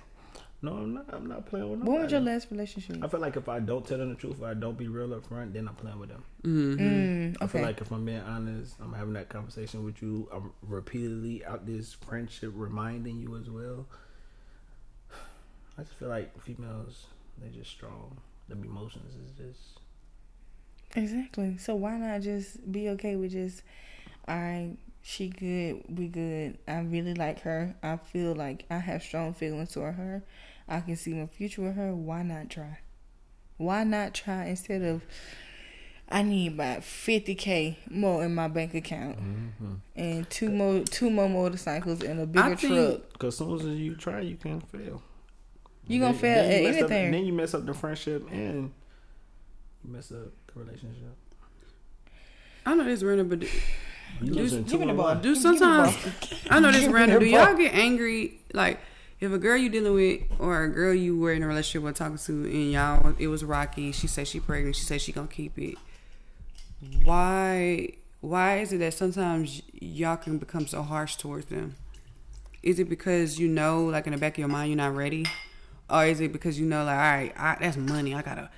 No, I'm not. I'm not playing with nobody. When was your last relationship? I feel like if I don't tell them the truth, if I don't be real up front, then I'm playing with them. Mm, I feel like if I'm being honest, I'm having that conversation with you. I'm repeatedly out this friendship reminding you as well. I just feel like females, they just strong. The emotions is just. Exactly. So why not just be okay with just, all right, she good, we good. I really like her. I feel like I have strong feelings toward her. I can see my future with her. Why not try? Why not try instead of, I need about fifty k more in my bank account mm-hmm. and two more two more motorcycles and a bigger think- truck. Because as soon as you try, you can fail. You gonna Then- fail then you at mess up- anything. then you mess up the friendship and you mess up the relationship. I know this random, but do, You Do- losing Give me the ball. one. do Give me the sometimes ball. I know this random. the Do y'all get angry like? If a girl you dealing with or a girl you were in a relationship with talking to and y'all it was rocky, she said she pregnant, she said she gonna keep it. Why why is it that sometimes y'all can become so harsh towards them? Is it because you know, like in the back of your mind, you're not ready, or is it because you know, like, all right, I, that's money, I gotta.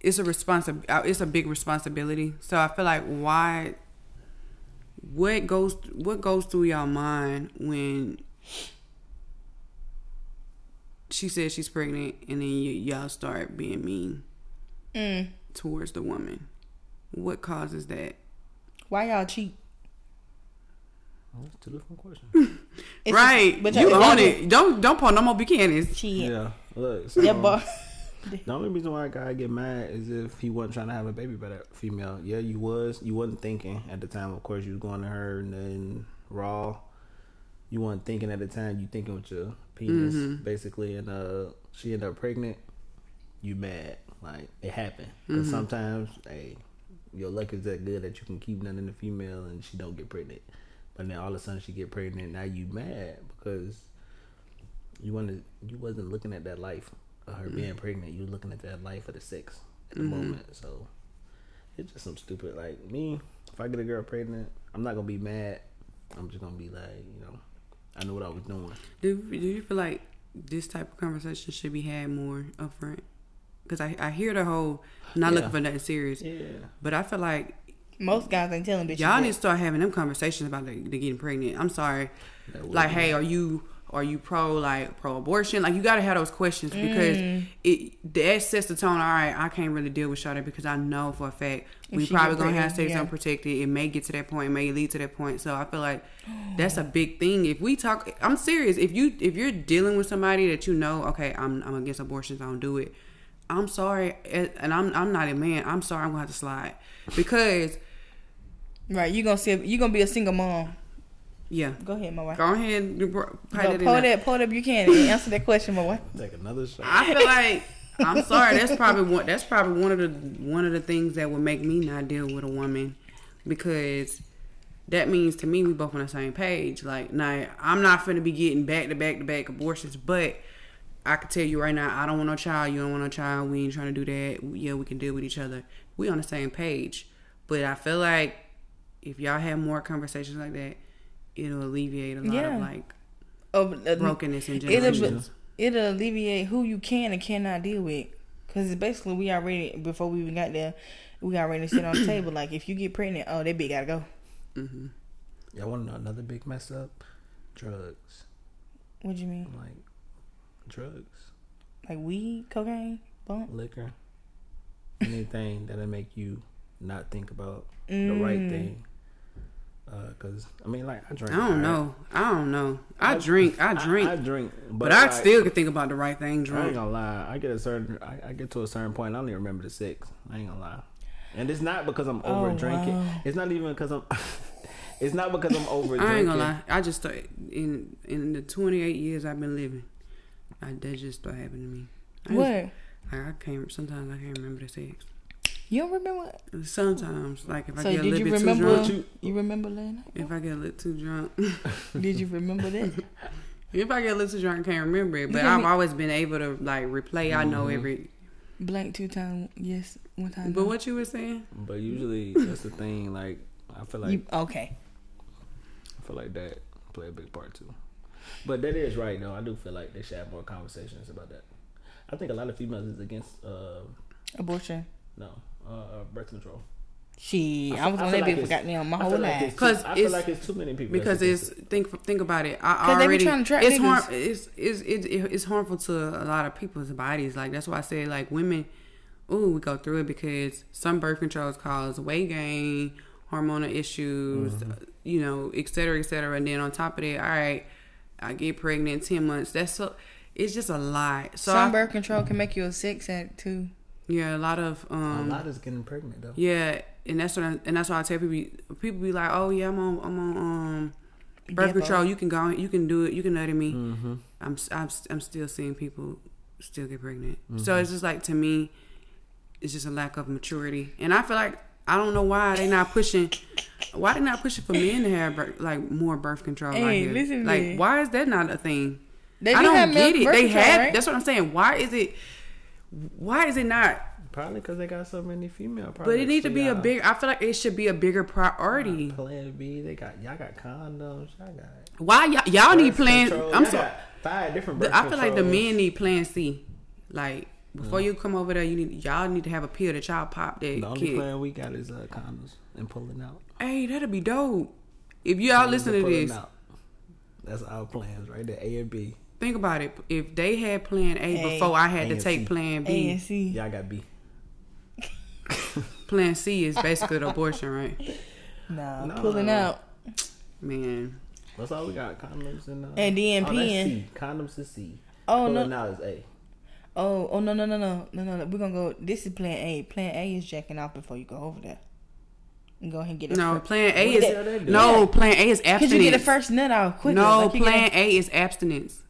It's a responsi- uh, It's a big responsibility. So I feel like why. What goes What goes through y'all mind when she says she's pregnant, and then y- y'all start being mean Mm. towards the woman? What causes that? Why y'all cheat? That's two different questions. Right, just- but you own it. Don't don't pull no more Buchanan's. Cheat. yeah. Look. So, Yeah, but The only reason why a guy get mad is if he wasn't trying to have a baby by that female. Yeah, you was. You wasn't thinking at the time. Of course, you was going to her and then raw. You weren't thinking at the time. You thinking with your penis, mm-hmm. basically. And uh, she ended up pregnant. You mad? Like it happened. Because mm-hmm. sometimes, hey, your luck is that good that you can keep nothing in the female and she don't get pregnant. But then all of a sudden she get pregnant. Now you mad because you wanted you wasn't looking at that life of her being mm-hmm. pregnant. You looking at that life of the sex at the moment. So it's just some stupid like me. If I get a girl pregnant, I'm not gonna be mad. I'm just gonna be like, you know, I knew what I was doing. Do do you feel like this type of conversation should be had more upfront? Because I I hear the whole not Yeah. looking for nothing serious, Yeah. but I feel like most guys ain't telling bitches. y'all need to start having them conversations about the, the getting pregnant. I'm sorry, like hey, are you are you pro like pro abortion? Like you got to have those questions because mm. it that sets the tone. All right, I can't really deal with Shawty because I know for a fact we probably gonna have sex yeah. unprotected. It may get to that point. It may lead to that point. So I feel like that's a big thing. If we talk, I'm serious. If you if you're dealing with somebody that you know, okay, I'm I'm against abortions. I don't do it. I'm sorry, eh, and I'm I'm not a man. I'm sorry. I'm gonna have to slide because right. You gonna see? You gonna be a single mom? Yeah. Go ahead, my wife. Go ahead, and br- Go, that in pull there. that, pull that Buchanan and answer that question, my wife. take another shot. I feel like I'm sorry. That's probably one. That's probably one of the one of the things that would make me not deal with a woman because that means to me we both on the same page. Like, now I'm not finna be getting back to back to back abortions, but I can tell you right now, I don't want no child. You don't want no child. We ain't trying to do that. Yeah, we can deal with each other. We on the same page, but I feel like if y'all have more conversations like that, it'll alleviate a lot Yeah. of like Of, uh, brokenness in It'll, generations. it'll alleviate who you can and cannot deal with. Cause it's basically we already before we even got there, we already sit on the table. Like if you get pregnant, oh that bitch gotta go. Mm-hmm. Y'all want to know another big mess up? Drugs. What do you mean? Like drugs, Like weed, cocaine, bump. liquor, anything that'll make you not think about the right Mm. Thing. Uh, cause I mean, like I drink. I don't right? know. I don't know. I drink. I drink. I, drink, but, but I like, still can think about the right thing I ain't gonna lie. I get a certain. I, I get to a certain point. I don't even remember the six. I ain't gonna lie. And it's not because I'm over Oh, drinking. wow. It's not even because I'm. it's not because I'm over drinking. I ain't gonna lie. I just started in in the 28 years I've been living. I, that just started happening to me. I What? Like I can't. Sometimes I can't remember the sex. You don't remember? Sometimes, like if I get a did little you bit remember? too drunk. You, remember last night? If I get a little too drunk. Did you remember that? if I get a little too drunk, I can't remember it. But I've always been able to like replay. I Mm-hmm. know every. Blank two times, yes, one time. But no. what you were saying? But usually that's the thing. Like I feel like You, okay. I feel like that play a big part too. But that is right though. I do feel like they should have more conversations about that. I think a lot of females is against uh Abortion. no uh birth control. She, I I, was feel- on I that feel like bitch for goddamn my whole feel like life. 'Cause I feel it's- like it's too many people because it's think think about it. I 'Cause they be already trying to trap it's harm, it's, it's it's it's harmful to a lot of people's bodies. Like that's why I say like women, ooh, we go through it because some birth controls cause weight gain, hormonal issues, Mm-hmm. you know, et cetera, et cetera. And then on top of that, all right, I get pregnant ten months. That's so. It's just a lot. So Some I- birth control can make you a sex addict too. Yeah, a lot of um, a lot is getting pregnant though. yeah, and that's what I, and that's why I tell people. People be like, "Oh yeah, I'm on, I'm on um, birth Depo. control. You can go, you can do it. You can nut me." Mm-hmm. I'm, s- I'm, s- I'm still seeing people still get pregnant. Mm-hmm. So it's just like to me, it's just a lack of maturity, and I feel like I don't know why they not pushing. Why they not pushing for men to have like more birth control? Hey, here? listen to like me. why is that not a thing? They I do don't have get birth it. They control, have. right? That's what I'm saying. Why is it? Why is it not? Probably because they got so many female. But it need to be a y'all. big. I feel like it should be a bigger priority. Plan B. They got y'all got condoms. Y'all got Why y'all, y'all need plans? I'm sorry. Five different. The- I feel like the men need Plan C. Like before you come over there, you need y'all need to have a pill that y'all pop that The only kid. plan we got is uh, condoms and pulling out. Hey, that'd be dope. If y'all Condoms listen to this, out. That's our plans right there. A and B. think about it. If they had Plan A Hey. before I had A to and take C. Plan A B, and C. Y'all got B. Plan C is basically the abortion, right? Nah, No, pulling no, no. out. Man, That's all we got. Condoms and uh, And then oh, that's peeing. C. Condoms is C. Oh pulling no! out is A. Oh oh no no no no no no! no. We're gonna go. This is Plan A. Plan A is jacking off before you go over there. And go ahead and get it. no. Plan A What the hell they is do? no. Plan A is Cause abstinence. you get the first nut out quicker. no, Like, you Plan get A is abstinence.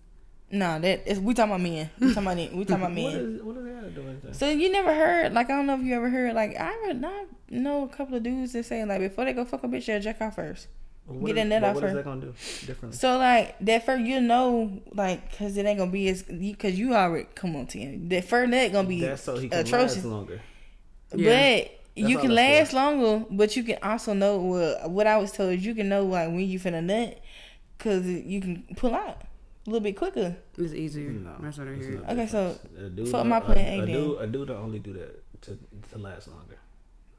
A- Nah, that is we talking about men. We talking about men. We talking about What men. is what is that doing? then? So you never heard like I don't know if you ever heard like I read I know a couple of dudes that say like before they go fuck a bitch they'll jack off first. What Get is- that nut but out What is first. that gonna do differently? So like that first you know like cause it ain't gonna be as because you already come on Tim that first nut gonna be That's so he can atrocious. last longer. Yeah. But you can that's last longer, but you can also know well, what I was told. is You can know like when you finna nut, cause you can pull out a little bit quicker. It's easier. No, That's what I it's heard. not Okay, so different. dude fuck don't- my plan A, A dude, a dude don't only do that to to last longer.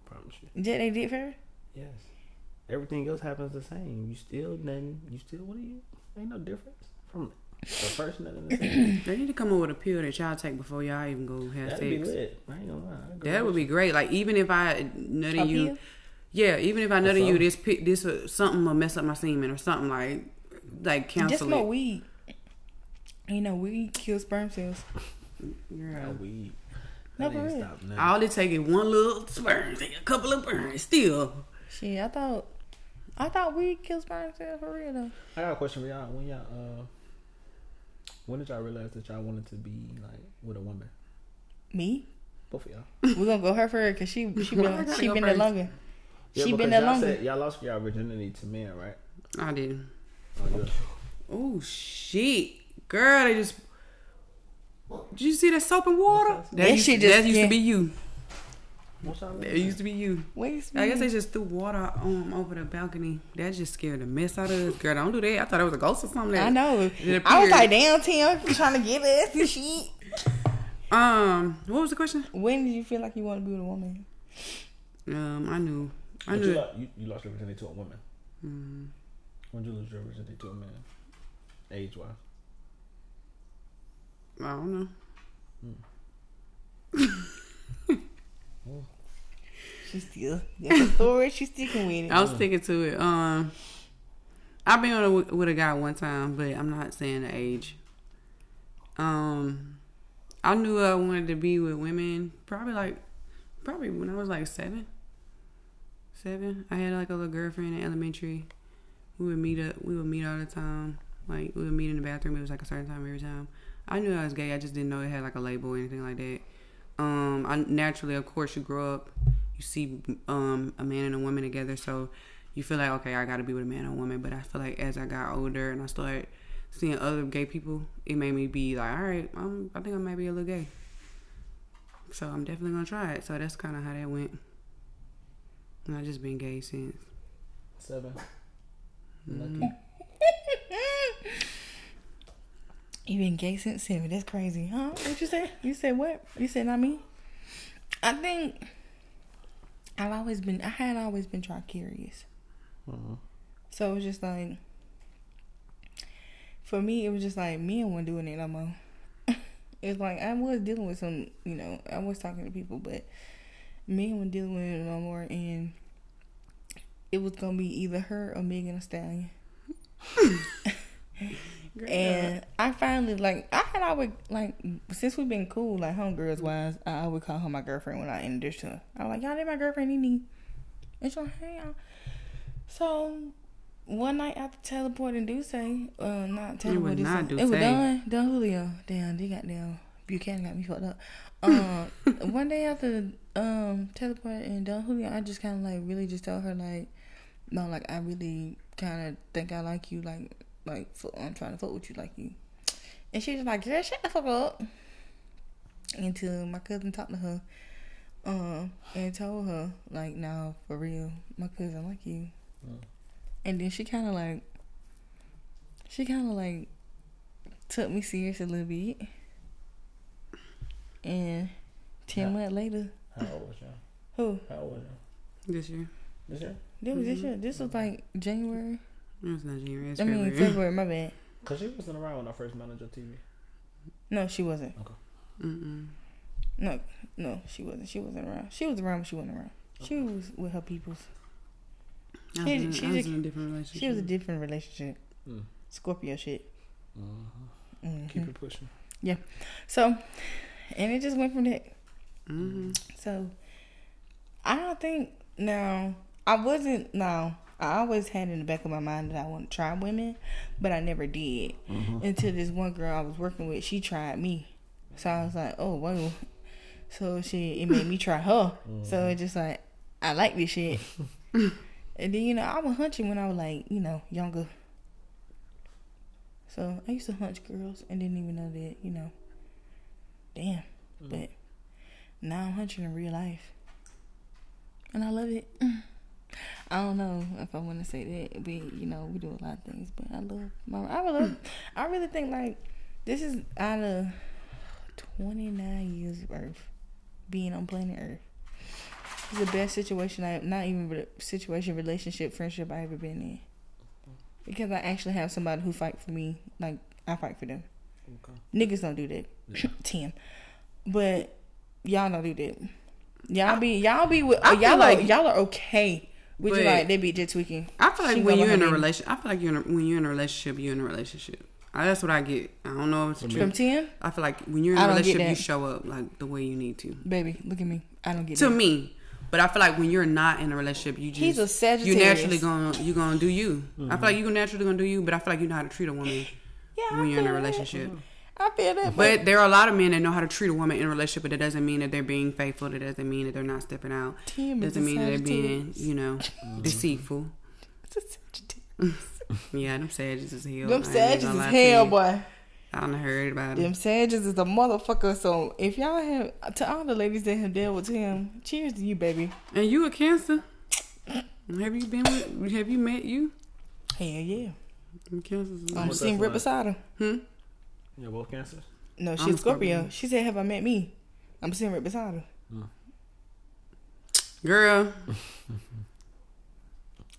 I promise you. that they did for her. Yes. Everything else happens the same. You still nothing. You still what are you? Ain't no difference from the first nut and the second. They need to come up with a pill that y'all take before y'all even go have That'd be sex. lit. I ain't gonna lie. I'd go That would be great. Like even if I nutted A you, pill? yeah, even if I nutted you, this pi- this uh, something will mess up my semen or something like like Just cancel Just it. weed. You know, weed kills sperm cells. you. Yeah. No weed. No, That for real. stop nothing. All it take is one little sperm, take a couple of burns, still. Shit, I thought, I thought weed kills sperm cells for real though. I got a question for y'all. When y'all uh, when did y'all realize that y'all wanted to be like with a woman? Me? Both of y'all. We're gonna go her for her because she she been gotta she been there first? longer. Yeah, she been there y'all longer. Said, y'all lost your virginity to men, right? I did. Oh, yeah. Oh shit, girl! They just. Did you see that soap and water? That, That used, shit that used yeah. to be you. What's y'all used to be you. Wait, I guess they just threw water um over the balcony. That just scared the mess out of us. Girl, don't do that. I thought it was a ghost or something. I know. I was like, damn, Tim, you trying to get us and shit. Um, what was the question? When did you feel like you want to be with a woman? Um, I knew. I But knew. you, it- you, you lost your virginity to a woman. Mm, When did you lose your virginity to a man? Age wise. I don't know. She's still that's a story. She's sticking with it. I was sticking to it. Um, I've been on a, with a guy one time, but I'm not saying the age. Um, I knew I wanted to be with women probably like, probably when I was like seven. Seven. I had like a little girlfriend in elementary. We would meet up. We would meet all the time. Like we would meet in the bathroom. It was like a certain time every time. I knew I was gay. I just didn't know it had like a label or anything like that. Um, I naturally, of course, you grow up, you see um a man and a woman together, so you feel like okay, I got to be with a man and a woman. But I feel like as I got older and I started seeing other gay people, it made me be like, all right, I'm, I think I might be a little gay. So I'm definitely gonna try it. So that's kind of how that went. And I just been gay since. Seven. Mm-hmm. Lucky. You been gay since seven. That's crazy, huh? What you say? You said what? You said not me. I think I've always been. I had always been curious. Mhm. So it was just like, for me, it was just like me and one doing it no more. it's like I was dealing with some, you know, I was talking to people, but me and one dealing with it no more, and it was gonna be either her or Megan Thee Stallion. And I finally like I had always like since we've been cool like homegirls wise I always call her my girlfriend when I introduced her. I was like y'all, they my girlfriend Nene. And she's like hey y'all. So one night after teleporting Duce, uh, not teleporting, not it was done, Don Julio. Damn, they got down. Buchanan got me fucked up. Um, one day after um teleport and Don Julio, I just kind of like really just told her like, no, like I really kind of think I like you, like like fu- I'm trying to fuck with you, like you. And she was like, girl, shut the fuck up. Until my cousin talked to her, um, and told her like, no, for real, my cousin like you. And then she kind of like, she kind of like took me serious a little bit. And ten months later, How old was y'all? who? How old was y'all? This year. This year? This was this year. This was like January. It was not January. It's I mean February. February. My bad. Cause she wasn't around when I first met on your TV. No, she wasn't. Okay. Mm-mm. No, no, she wasn't. She wasn't around. She was around, but she wasn't around. She was with her peoples. I was, She- in, she's I was a- in a different relationship. She was a different relationship. Mm. Scorpio shit. Mm-hmm. Mhm. Keep it pushing. Yeah. So, and it just went from that. hmm So, I don't think now I wasn't now. I always had in the back of my mind that I want to try women, but I never did mm-hmm. until this one girl I was working with. She tried me, so I was like, oh whoa. So she it made me try her. So mm-hmm. it's just like I like this shit. and then you know I was hunching when I was like you know younger. So I used to hunch girls and didn't even know that you know. Damn, mm. but now I'm hunching in real life, and I love it. I don't know if I want to say that, but you know we do a lot of things. But I love my. I really, I really think like this is out of 29 years of Earth being on planet Earth. It's the best situation I not even re- situation, relationship, friendship I ever been in. Because I actually have somebody who fight for me, like I fight for them. Okay. Niggas don't do that. Tim. But y'all don't do that. Y'all be y'all be with I y'all like- y'all are okay. Would you like they be just tweaking? I feel like She when you're in a me. relation, I feel like you're in a, when you're in a relationship, you're in a relationship. Uh, That's what I get. I don't know if it's true. From Tim? I feel like when you're in a relationship, you show up like the way you need to. Baby, look at me. I don't get To that. me, but I feel like when you're not in a relationship, you just He's a Sagittarius. you naturally gonna you gonna do you. I feel like you naturally gonna do you, but I feel like you know how to treat a woman Yeah, I when you're in a feel that. Relationship. I feel that. But, But there are a lot of men that know how to treat a woman in a relationship, but it doesn't mean that they're being faithful. It doesn't mean that they're not stepping out. Tim is Doesn't mean that they're being, you know, deceitful. It's a Sagittarius. Yeah, them Sages is hell. Them I ain't Sages gonna is lie to hell, you. boy. I done heard about Them them. Sages is a motherfucker. So if y'all have to all the ladies that have dealt with him, cheers to you, baby. And you a Cancer? Have you been with? Have you met you? Hell yeah. Them Cancers. is- I'm What's sitting right beside him. Hmm. You're both cancers. No, I'm she's Scorpio. Scorpio. She said, "Have I met me?" I'm sitting right beside her. Girl,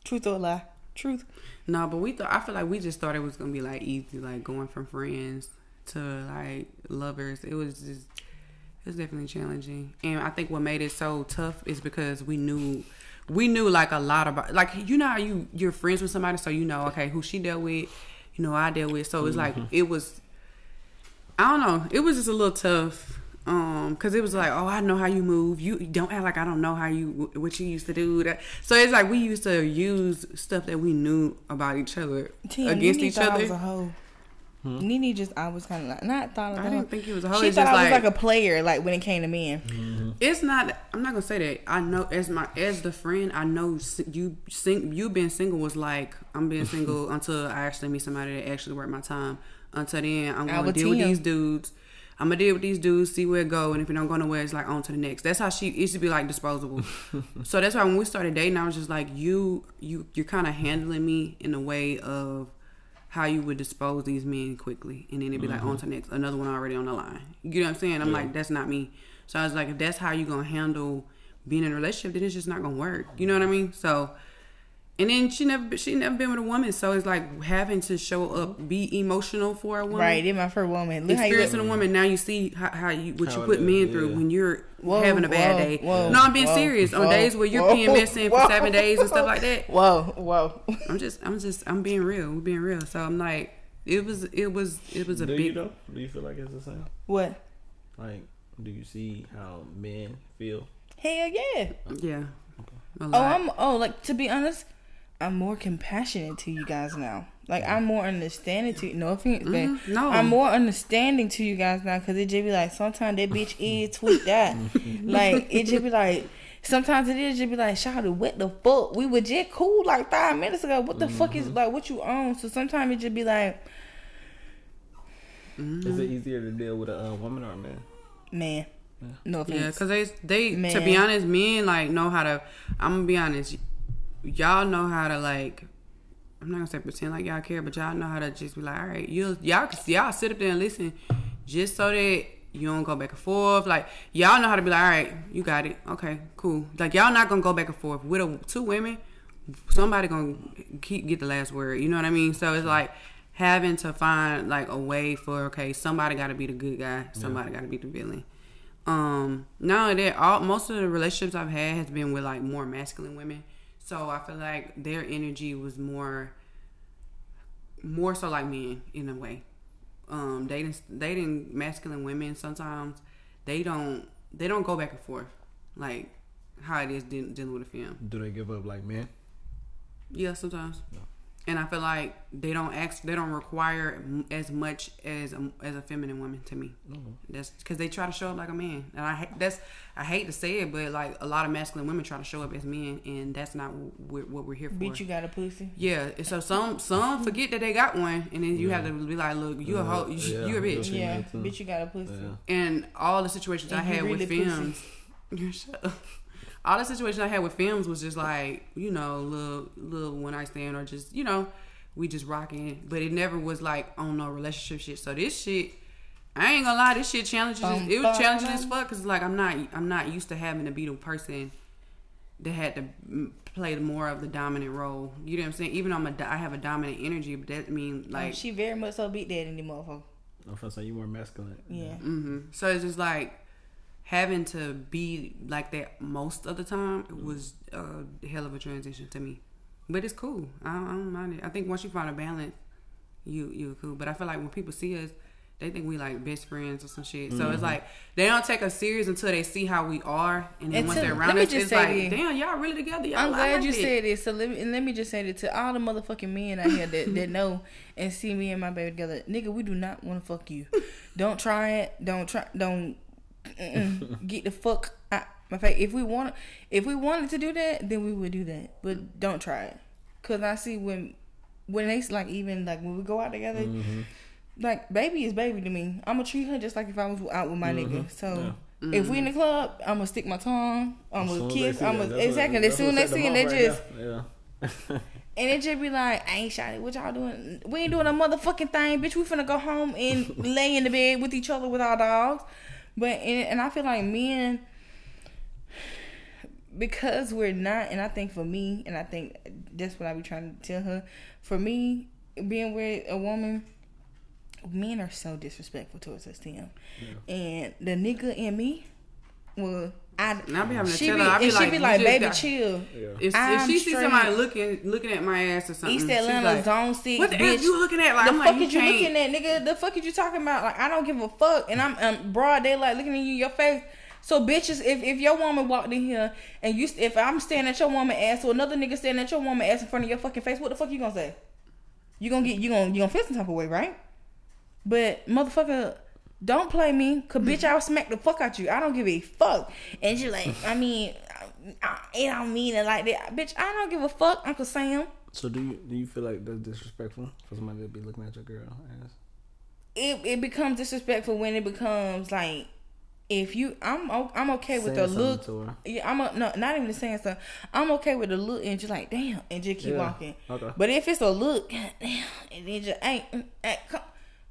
Truth or lie? Truth. no, but we thought. I feel like we just thought it was gonna be like easy, like going from friends to like lovers. It was just it was definitely challenging. And I think what made it so tough is because we knew we knew like a lot about like you know how you you're friends with somebody so you know okay who she dealt with, you know I dealt with. So it's like mm-hmm. it was I don't know. It was just a little tough. Um, cause it was like, oh, I know how you move. You don't act like I don't know how you what you used to do. That so it's like we used to use stuff that we knew about each other Tim, against Nene each thought I other. was a hoe. Nene just I was kind of like not thought of I didn't think he was a hoe. She It's thought just I was like- like a player, like when it came to men. It's not. I'm not gonna say that. I know as my as the friend, I know you sing. You being single was like I'm being single until I actually meet somebody that actually worth my time. Until then, I'm gonna would deal with these dudes. I'm gonna deal with these dudes, see where it go, and if it don't go nowhere, it's like on to the next. That's how she it used to be like disposable. so that's why when we started dating, I was just like, you, you, you're kind of handling me in a way of how you would dispose these men quickly, and then it'd be like on mm-hmm. to the next, another one already on the line. You know what I'm saying? I'm like, that's not me. So I was like, if that's how you gonna handle being in a relationship, then it's just not gonna work. You know what I mean? So, and then she never she never been with a woman, so it's like having to show up, be emotional for a woman, Right, in my first woman. Look how experiencing look. a woman. Now you see how, how you what How you it put is, men through yeah. when you're Whoa, having a bad whoa, day. whoa, no, I'm being whoa, serious. On days where you're whoa, PMSing for whoa. seven days and stuff like that. Whoa, whoa. I'm just I'm just I'm being real. We're being real. So I'm like, it was it was it was a Do big. you though? Do you feel like it's the same? What? Like, do you see how men feel? Hell yeah. Yeah. A Oh. I'm. Oh, like to be honest, I'm more compassionate to you guys now. Like I'm more understanding to. No offense, babe. Mhm, no. I'm more understanding to you guys now because it just be like sometimes that bitch is tweet that. like it just be like. Sometimes it is just be like, Shawty, what the fuck? We were just cool like five minutes ago. What the fuck is like what you own? So sometimes it just be like, Is it easier to deal with a uh, woman or a man? man, no offense. Yeah, cause they they to be honest, men like know how to. I'm gonna be honest, y'all know how to like. I'm not gonna say pretend like y'all care, but y'all know how to just be like, all right, you y'all y'all sit up there and listen, just so that you don't go back and forth. Like y'all know how to be like, all right, you got it, okay, cool. Like y'all not gonna go back and forth with a, two women. Somebody gonna keep get the last word. You know what I mean? So it's like having to find like a way for okay, somebody got to be the good guy, somebody got to be the villain. Um, not that, all most of the relationships I've had has been with like more masculine women. So I feel like their energy was more, more so like men in a way. Um, dating dating masculine women sometimes they don't they don't go back and forth like how it is dealing, with a film. Do they give up like men? Yeah, sometimes. And I feel like they don't ask, they don't require as much as a, as a feminine woman to me. Mm-hmm. That's because they try to show up like a man, and I that's I hate to say it, but like a lot of masculine women try to show up as men, and that's not what we're, what we're here for. Bitch, you got a pussy. yeah, so some some forget that they got one, and then you have to be like, look, you a hoe, you, Yeah, you a bitch. yeah. Yeah, me too. bitch, you got a pussy. Yeah. And all the situations I And you had with really pussy. films, you shut up. All the situations I had with films was just like, you know, little little one night stand or just, you know, we just rocking. But it never was like on no relationship shit. So this shit, I ain't gonna lie, this shit challenges. Bum, it was challenging as fuck because like I'm not I'm not used to having to be the person that had to mm, play more of the dominant role. You know what I'm saying? Even though I'm a, do- I have a dominant energy, but that mean Like like she very much so beat that in the motherfucker. I'm gonna say you more masculine. Yeah. Mm-hmm. So it's just like having to be like that most of the time it was a hell of a transition to me. But it's cool. I don't, I don't mind it. I think once you find a balance, you you're cool. But I feel like when people see us, they think we like best friends or some shit. So it's mm-hmm. like they don't take us serious until they see how we are, and then once Until- they're around me us, just it's say like, this. damn, y'all really together. Y'all I'm I glad like you it. said this. So let me and let me just say it to all the motherfucking men out here that, that know and see me and my baby together, nigga, we do not want to fuck you. Don't try it. Don't try. Don't. Get the fuck out. My fact, if we want, if we wanted to do that, then we would do that. But don't try it, cause I see when when they like even like when we go out together. Mm-hmm. Like baby is baby to me. I'ma treat her just like if I was out with my nigga. Mm-hmm. So if we in the mm. club, I'ma stick my tongue. I'ma kiss. I'ma exactly. As soon as they see it, they just yeah. and it just be like, I ain't shot it. What y'all doing? We ain't doing a motherfucking thing, bitch. We finna go home and lay in the bed with each other with our dogs. But and, and I feel like men, because we're not, and I think for me, and I think that's what I be trying to tell her. For me, being with a woman, men are so disrespectful towards us, Tim. And the nigga in me, well, I, And I be having to she tell be, her, I be and like, she be like, baby, got- chill. Yeah. If, if she sees straight. somebody looking looking at my ass or something, East she's Atlanta like, Zone Six. What the bitch. F you looking at? Like, the I'm fuck like, you is you can't. looking at, nigga? The fuck is you talking about? Like, I don't give a fuck, and I'm um, broad daylight looking at you in your face. So, bitches, if, if your woman walked in here and you, if I'm standing at your woman ass or another nigga standing at your woman ass in front of your fucking face, what the fuck you gonna say? You gonna get, you gonna, you gonna feel some type of way, right? But motherfucker, don't play me, cause bitch, I'll smack the fuck out you. I don't give a fuck. And she like, I mean, I, it don't mean it like that, bitch. I don't give a fuck, Uncle Sam. So do you do you feel like that's disrespectful for somebody to be looking at your girl ass? it it becomes disrespectful when it becomes like if you I'm I'm okay with Saying the look. Yeah, I'm a, no not even saying something. I'm okay with the look and just like damn and just keep Yeah. walking. Okay. But if it's a look, god damn, and then just ain't, mm, eh, come,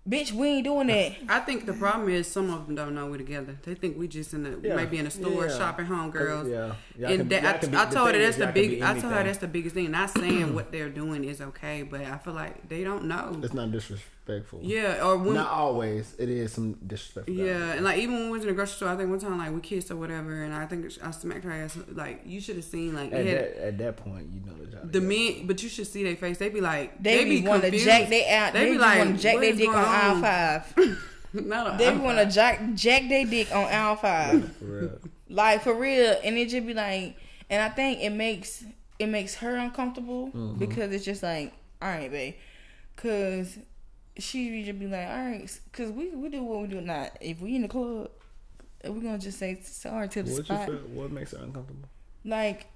bitch, we ain't doing that. I think the problem is some of them don't know we're together. They think we just in the Yeah. maybe in the store Yeah. shopping homegirls. Yeah. Y'all And can- that, I, be- I told her that's the y'all big. I told her that's the biggest thing. Not saying what they're doing is okay, but I feel like they don't know. It's not disrespectful. Yeah, or when Not always. It is some disrespectful. Yeah, and like even when we was in the grocery store, I think one time like we kissed or whatever, and I think I smacked her ass. Like you should have seen like At had, that, at that point, you know the job. the men, but you should see their face. They be like They, be, want to jack they out. They, be just like, want to jack "What their dick on going aisle on?" five. Not They on want to jack jack their dick on aisle five. For real. like for real and it just be like and i think it makes it makes her uncomfortable Mm-hmm. because it's just like all right babe because she just be like all right because we, we do what we do not if we in the club we're gonna just say sorry to the What you spot feel? What makes her uncomfortable? like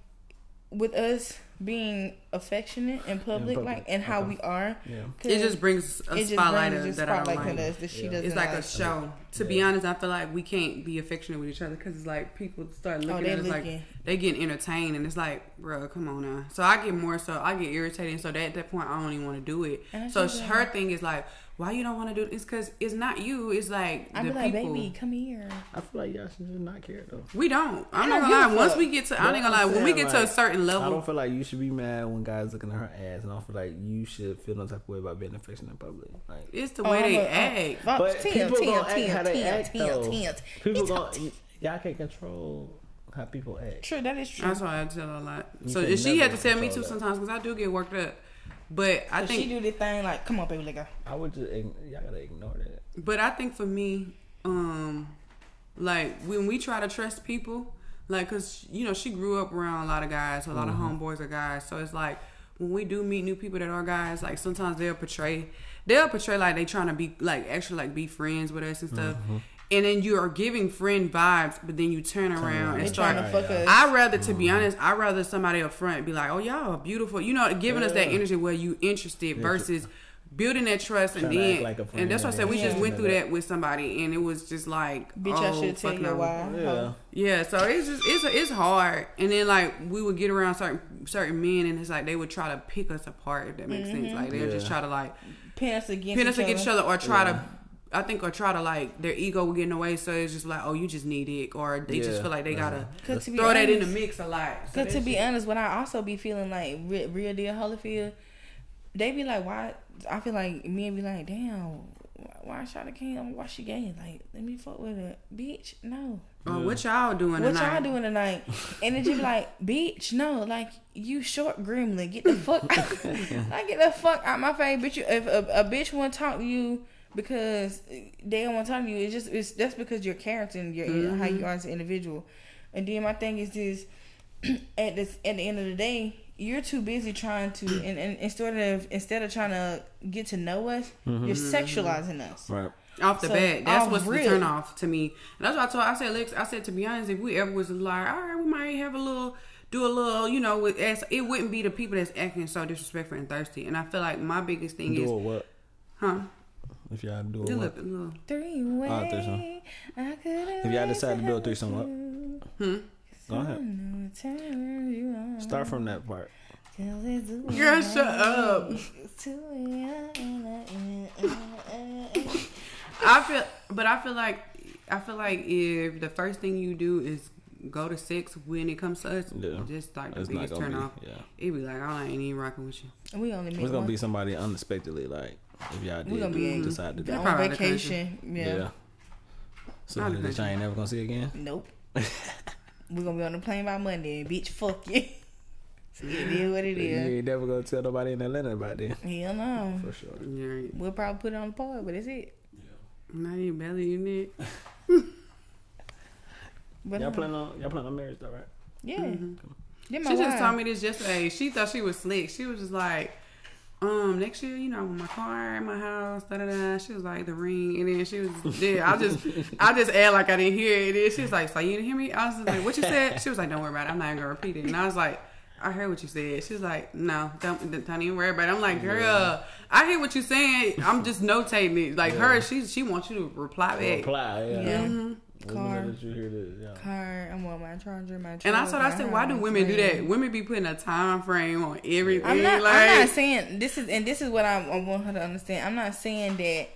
with us being affectionate in public, public, like and how okay. we are Yeah. 'cause It just brings a it just spotlight brings of a that I don't spotlight to like. us that she Yeah. doesn't It's like a like. show. To be honest, I feel like we can't be affectionate with each other because it's like people start oh, looking Oh, at us looking. like they getting entertained, and it's like, bro, come on now. So I get more so I get irritated. So that at that point, I don't even want to do it. So just, her thing is like, why you don't want to do it? It's because it's not you. It's like I the be like, people. baby, come here. I feel like y'all should just not care though. We don't. I'm I not don't gonna lie. Once we get to, I ain't But gonna lie. When we saying, get to a certain level, I don't feel like you should be mad when guys looking at her ass, and I don't feel like you should feel no type of way about being affectionate in public. Like, it's the Oh, way they I'm act. oh, but Tim, people Tim, gonna act Tim, how they act though. People gonna y'all can't control how people act. True, that is true. That's why I tell her a lot. You So can she had to tell me too that. sometimes because I do get worked up. But I So think she do this thing like, come on, baby, let go. I would just y'all gotta ignore that. But I think for me, um, like when we try to trust people, like, cause you know she grew up around a lot of guys, a lot of homeboys are guys. So it's like when we do meet new people that are guys, like sometimes they'll portray, they'll portray like they trying to be like actually like be friends with us and stuff. And then you are giving friend vibes, but then you turn around around. and start trying to fuck us. I rather, to be mm-hmm. honest, I rather somebody up front be like, "Oh, y'all are beautiful," you know, giving us that energy where you interested versus building that trust and Trying to act then like and that's why I said we and just went through that with somebody and it was just like, Bitch, oh, I should tell fuck you no. why. Yeah. Yeah, so it's just it's it's hard, and then like we would get around certain certain men, and it's like they would try to pick us apart. If that makes sense, mm-hmm. like they'll just try to like Pin us against pin us each against each other. other or try to. I think or try to like their ego will get in the way, so it's just like, oh, you just need it, or they just feel like they gotta Cause to be throw that in the mix a lot. So Cause to be just- honest, when I also be feeling like real, real deal Holyfield, they be like, why? I feel like me and be like, damn, why Shada King? Why she gay? Like, let me fuck with her, bitch. No, oh, what y'all doing what tonight? y'all doing tonight? And it just be like, bitch, no, like you short gremlin, get the fuck, out. like get the fuck out my face, bitch. You, if a, a bitch want to talk to you because they don't want to talk to you, it's just it's that's because your character and your how you mm-hmm. are as an individual. And then my thing is this: at this at the end of the day, you're too busy trying to and, and instead of instead of trying to get to know us, mm-hmm. you're sexualizing us. Right. off the So, bat. That's off what's rip. the turn off to me. And that's what I told. I said, Lex. I said to be honest, if we ever was like, all right, we might have a little, do a little, you know, with as it wouldn't be the people that's acting so disrespectful and thirsty. And I feel like my biggest thing Do is, a what? huh? If y'all do a Do a what? little, little. Three way. Threesome. I could've If y'all decide to do a threesome, what? Hmm? Go ahead. Start from that part. Girl, shut up. I feel, but I feel like, I feel like if the first thing you do is go to sex when it comes to us, Yeah. just like the It's not biggest turn be. off. Yeah. It'd be like I ain't even rocking with you. We only make It's gonna one. be somebody unexpectedly like If y'all We did gonna be decide to do on probably out the country. vacation. Yeah. Yeah. So Out the that you country. ain't never gonna see again. Nope. we're gonna be on the plane by Monday. Bitch, fuck you. So it is what it You is. ain't never gonna tell nobody in Atlanta about that. Hell no. For sure. Yeah, We'll probably put it on the pod, but that's it. Not even belly you need. But Y'all uh, plan on y'all plan on marriage though, right? yeah. Mm-hmm. Then my She just told me this yesterday. She thought she was slick. She was just like, um, next year, you know, I want my car, my house, da da da. She was like the ring, and then she was, yeah. I just, I just act like I didn't hear it. And she was like, so you didn't hear me? I was just like, what you said? She was like, don't worry about it. I'm not even gonna repeat it. And I was like. I heard what you said. She was like, "No, don't, don't even worry about it." I'm like, "Girl, I hear what you're saying. I'm just notating it." Like her, she she wants you to reply back. Reply, yeah. Yeah. When Car. did you hear this? Yeah. car. I want my charger, my. And I truck, thought I my said, "Why do women do that? Women be putting a time frame on everything." I'm not. like, I'm not saying this is, and this is what I, I want her to understand. I'm not saying that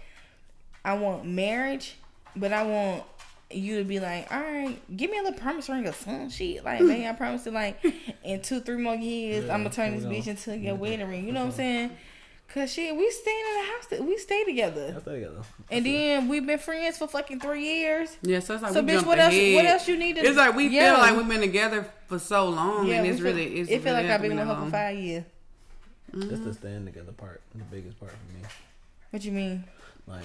I want marriage, but I want you to be like, all right, give me a little promise ring or some shit. Like, man, I promise you, like, in two, three more years, Yeah, I'm gonna turn this gonna- bitch into your wedding ring. You know what I'm saying? Cause shit, we staying in the house. that- We stay together, Y'all stay together. and then we've been friends for fucking three years. Yeah, so it's like So, we bitch, jumped what else? ahead. What else you need to? It's like we Yeah. feel like we've been together for so long, Yeah, and it's feel- really it's It feel really like I've been been with her for five years. That's the staying together part, the biggest part for me. What you mean? Like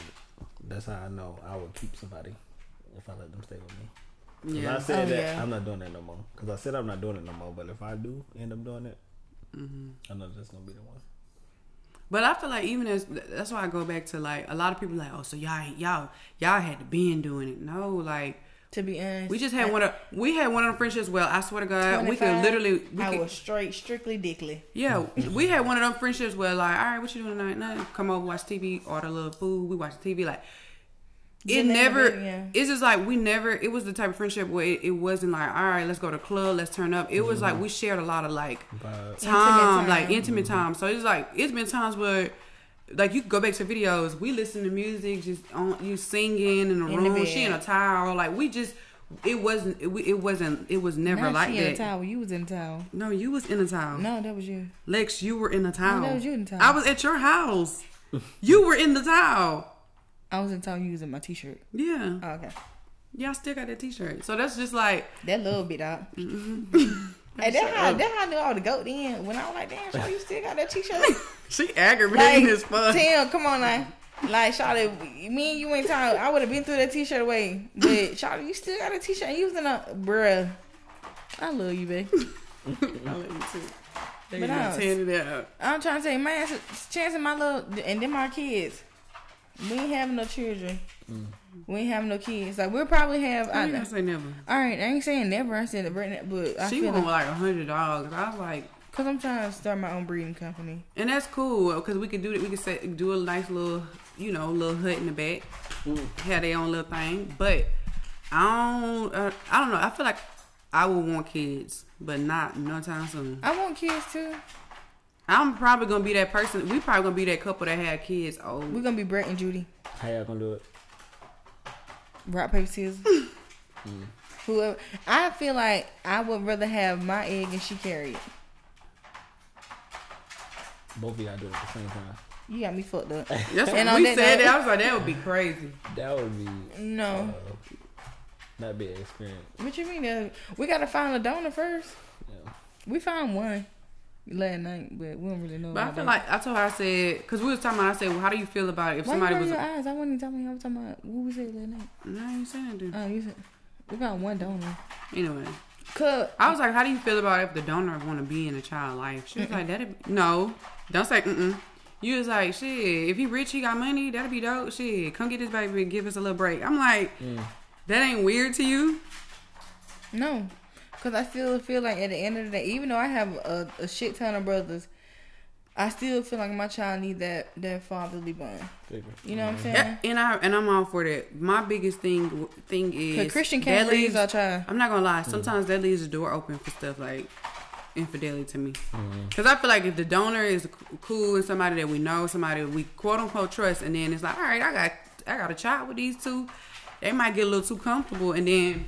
that's how I know I would keep somebody if I let them stay with me. Yeah, I said Oh, that yeah. I'm not doing that no more. Because I said I'm not doing it no more. But if I do end up doing it, Mm-hmm. I know that's gonna be the one. But I feel like even as that's why I go back to like a lot of people like, oh, so y'all y'all y'all had to been doing it. No, like To be honest, we just had one of we had one of them friendships. Well, I swear to God, we could literally we I could, was straight, strictly dickly. Yeah, we had one of them friendships where like, all right, what you doing tonight? Nothing. Come over, watch TV, order a little food. We watch TV. Like, it Didn't never. yeah. It's just like we never. It was the type of friendship where it, it wasn't like, all right, let's go to club, let's turn up. It was like mm-hmm. we shared a lot of like But time, time. like intimate mm-hmm. time. So it's like it's been times where. Like you could go back to videos, we listen to music, just on you singing in the In the room. she in a bed. towel, like we just, it wasn't, it, it wasn't, it was never Not like she in a towel. You was in a towel. No, you was in a towel. No, that was you. Lex, you were in a towel. that was you in the towel. I was at your house. you were in the towel. I was in the towel. You was in my t-shirt. Yeah. Oh, okay, Yeah, I still got that t-shirt. So that's just like, that little bit out. Mm-hmm. And that how that how I knew all the goat in when I was like, damn, Shawty, you still got that t-shirt. she aggravating like, as fuck. Tim, come on now. Like, Shawty, me and you ain't talking. I would have been through that t-shirt away. But, Shawty, you still got a t-shirt. You was in a, bruh. I love you, babe. I love you too. They But I- tearing it out. I'm trying to say, man, chance my little, and then my kids. We ain't having no children. We ain't having no kids. Like we'll probably have. I I, ain't gonna say never. all right, I ain't saying never. I said it, but I she feel want like like a hundred dollars. I was like, because I'm trying to start my own breeding company. and that's cool because we could do it. We could set, do a nice little, you know, little hut in the back, have their own little thing. But I don't, uh, I don't know. I feel like I would want kids, but not no time soon. I want kids too. I'm probably gonna be that person. We probably gonna be that couple that had kids Oh, We're gonna be Brett and Judy. how y'all gonna do it? Rock paper scissors. Whoever. I feel like I would rather have my egg and she carry it. Both of y'all do it at the same time. You got me fucked up. That's what And on we that said. note- That I was like, that would be crazy. That would be No. uh, that'd be an experience. What you mean? Uh, we gotta find a donor first. Yeah. We found one last night, but we don't really know. But I feel that. like I told her I said because we was talking about. I said, well, how do you feel about it if Why somebody you was? roll your eyes? I wasn't even talking. I was talking about what we said last night. No, I ain't saying that. dude. Oh, you said we got one donor. Anyway, Cause I was like, how do you feel about if the donor want to be in a child life? She was like, that no, don't say mm. You was like, shit. If he rich, he got money. That'd be dope. Shit, come get this baby and give us a little break. I'm like, that ain't weird to you. no, cause I still feel like at the end of the day, even though I have a, a shit ton of brothers, I still feel like my child need that that fatherly bond. You know what I'm mm-hmm. saying? Yeah, and I and I'm all for that. My biggest thing thing is Cause Christian can't that leaves- our child. I'm not gonna lie. Mm-hmm. Sometimes that leaves the door open for stuff like infidelity to me. Mm-hmm. Because I feel like if the donor is cool and somebody that we know, somebody we quote unquote trust, and then it's like, all right, I got I got a child with these two, they might get a little too comfortable, and then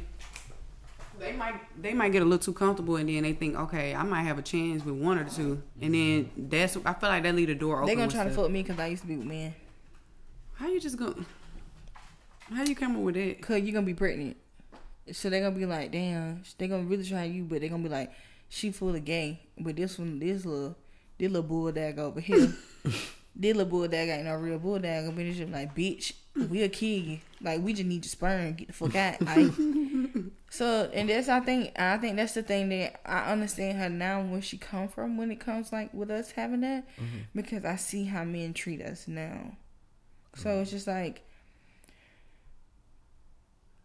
they might they might get a little too comfortable, and then they think, okay, I might have a chance with one or two, and then that's I feel like that leave the door open. They gonna with try to stuff. fuck me because I used to be with men. How you just go? How you come up with that? Cause you're gonna be pregnant. So they're gonna be like, damn, they gonna really try you, but they're gonna be like, she full of gay. But this one, this little, this little bulldog over here, this little bulldog ain't no real bulldog. But it's just like, bitch, Mm-hmm. we a kid. Like we just need your sperm. Get the fuck out. Like, so and that's I think I think that's the thing that I understand her now where she come from when it comes like with us having that mm-hmm. because I see how men treat us now. So mm-hmm. it's just like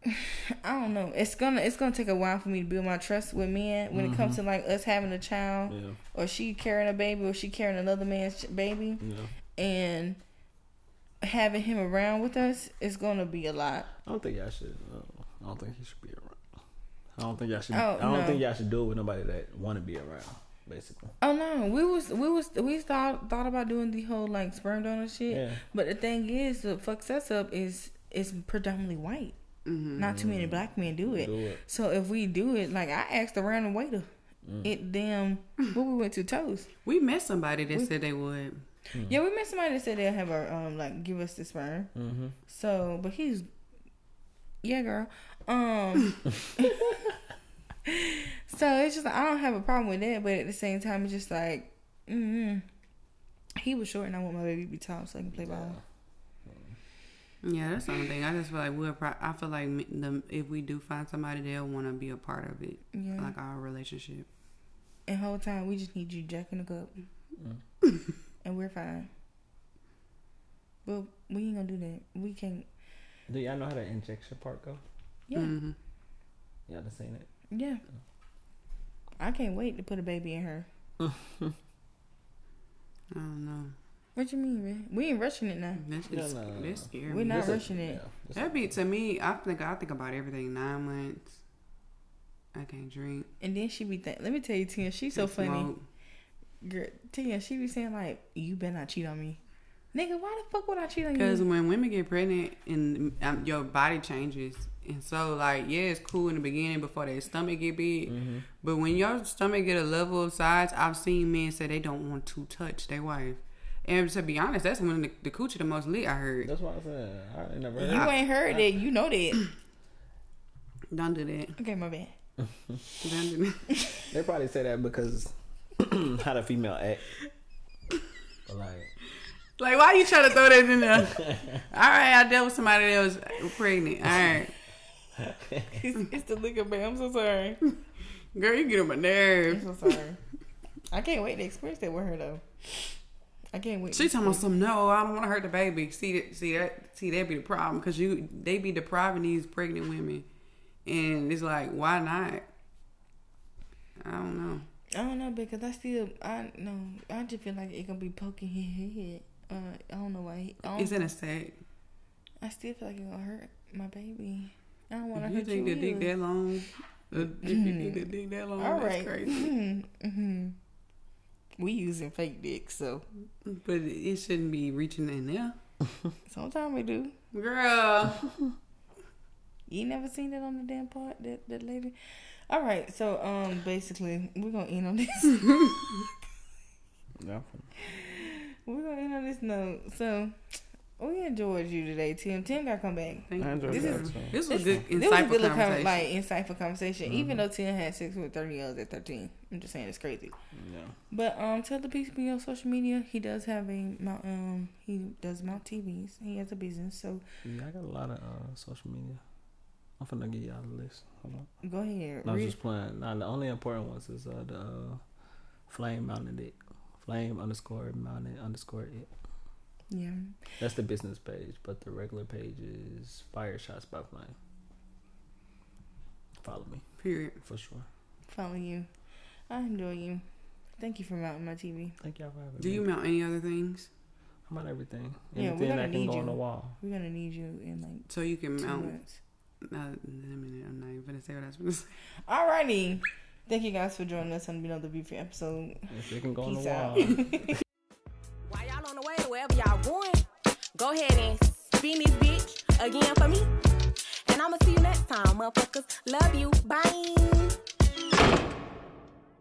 I don't know. It's gonna it's gonna take a while for me to build my trust with men when it comes to like us having a child Yeah. or she carrying a baby or she carrying another man's baby Yeah. and having him around with us is gonna be a lot. I don't think y'all should. Uh, I don't think he should be around. I don't think y'all should. Oh, I don't no. think y'all should do it with nobody that want to be around. Basically. Oh no, we was we was we thought thought about doing the whole like sperm donor shit, Yeah. but the thing is, the fucks us up is is predominantly white. Not too many black men do it. Do it. So if we do it, like I asked the random waiter, it damn what we went to toast. We met somebody that said they would. Yeah, we met somebody that said they'll have a um like give us the sperm. Mm-hmm. So, but he's yeah, girl. Um. so it's just like, I don't have a problem with that, but at the same time, it's just like, mm he was short, and I want my baby to be tall so I can play ball. Yeah, that's the only thing. I just feel like we're. Pro- I feel like the, if we do find somebody, they'll want to be a part of it, Yeah. like our relationship. and whole time we just need you jacking the cup, and we're fine. But we ain't gonna do that. We can't. Do y'all know how the injection part go? Yeah, hmm Y'all done seen it? yeah. I can't wait to put a baby in her. I don't know. What you mean, man? We ain't rushing it now. That's Yeah, just no, no, that's scary. We're not This is- rushing it. yeah, That'd be to me. I think I think about everything. Nine months. I can't drink. And then she be think. Let me tell you, Tia, she's so funny. smoke. Girl, Tia, she be saying like, "You better not cheat on me, nigga. Why the fuck would I cheat on you? Because when women get pregnant and um, your body changes, and so like yeah, it's cool in the beginning before their stomach get big, Mm-hmm. but when your stomach get a level of size, I've seen men say they don't want to touch their wife. And to be honest, that's when the, the coochie the most lit. I heard. That's what I said. I ain't never heard. You ain't heard it, You know that. Don't do that. Okay, my bad. Don't do that. They probably say that because how the female act. But like, Like, why you trying to throw that in there? All right, I dealt with somebody that was pregnant. All right, It's, it's the liquor, man. I'm so sorry. girl, you get on my nerves. I'm so sorry. I can't wait to experience that with her though. I can't wait. She talking about some. No, I don't want to hurt the baby. See that? See that? See that be the problem because you they be depriving these pregnant women, and it's like, why not? I don't know. I don't know because I still I no I just feel like it gonna be poking his head. Uh, I don't know why. I, don't, in a sack. I still feel like it gonna hurt my baby. I don't want to You hurt think you. the dick that long? Uh, if you think the dick that long? All that's right. crazy. hmm We using fake dick, so But it shouldn't be reaching in there, sometimes we do. girl. You never seen that on the damn part that that lady. All right, so um, basically we're gonna end on this. yeah. we're gonna end on this note. So we enjoyed you today, Tim. Tim got to come back. Thank I enjoyed This that is- too. This was a good, This was a insightful good conversation. con- like insightful conversation. Even though Tim had sex with thirty years at thirteen, I'm just saying it's crazy. Yeah. But um, tell the people on social media he does have a mount um he does mount TVs. He has a business, so Yeah, I got a lot of uh, social media. I'm finna give y'all the list. Hold on. go ahead. No, I was just playing. Nah, the only important ones is uh, the uh, flame mounted it. Flame underscore mounted underscore it. yeah. That's the business page, but the regular page is Fire Shots by Flame. Follow me Period. for sure. Follow you. I enjoy you. Thank you for mounting my TV. Thank y'all for having Do me. you mount any other things I'm on everything. Yeah, we're Anything gonna that can go you. on the wall. We're gonna need you in like so you can two mount? months. Uh, I'm not even gonna say what I was gonna say. Alrighty. Thank you guys for joining us on another Beauty episode. It can go on Peace. While y'all on the way to wherever y'all going, go ahead and spin this bitch again for me. And I'ma see you next time, motherfuckers. Love you. Bye.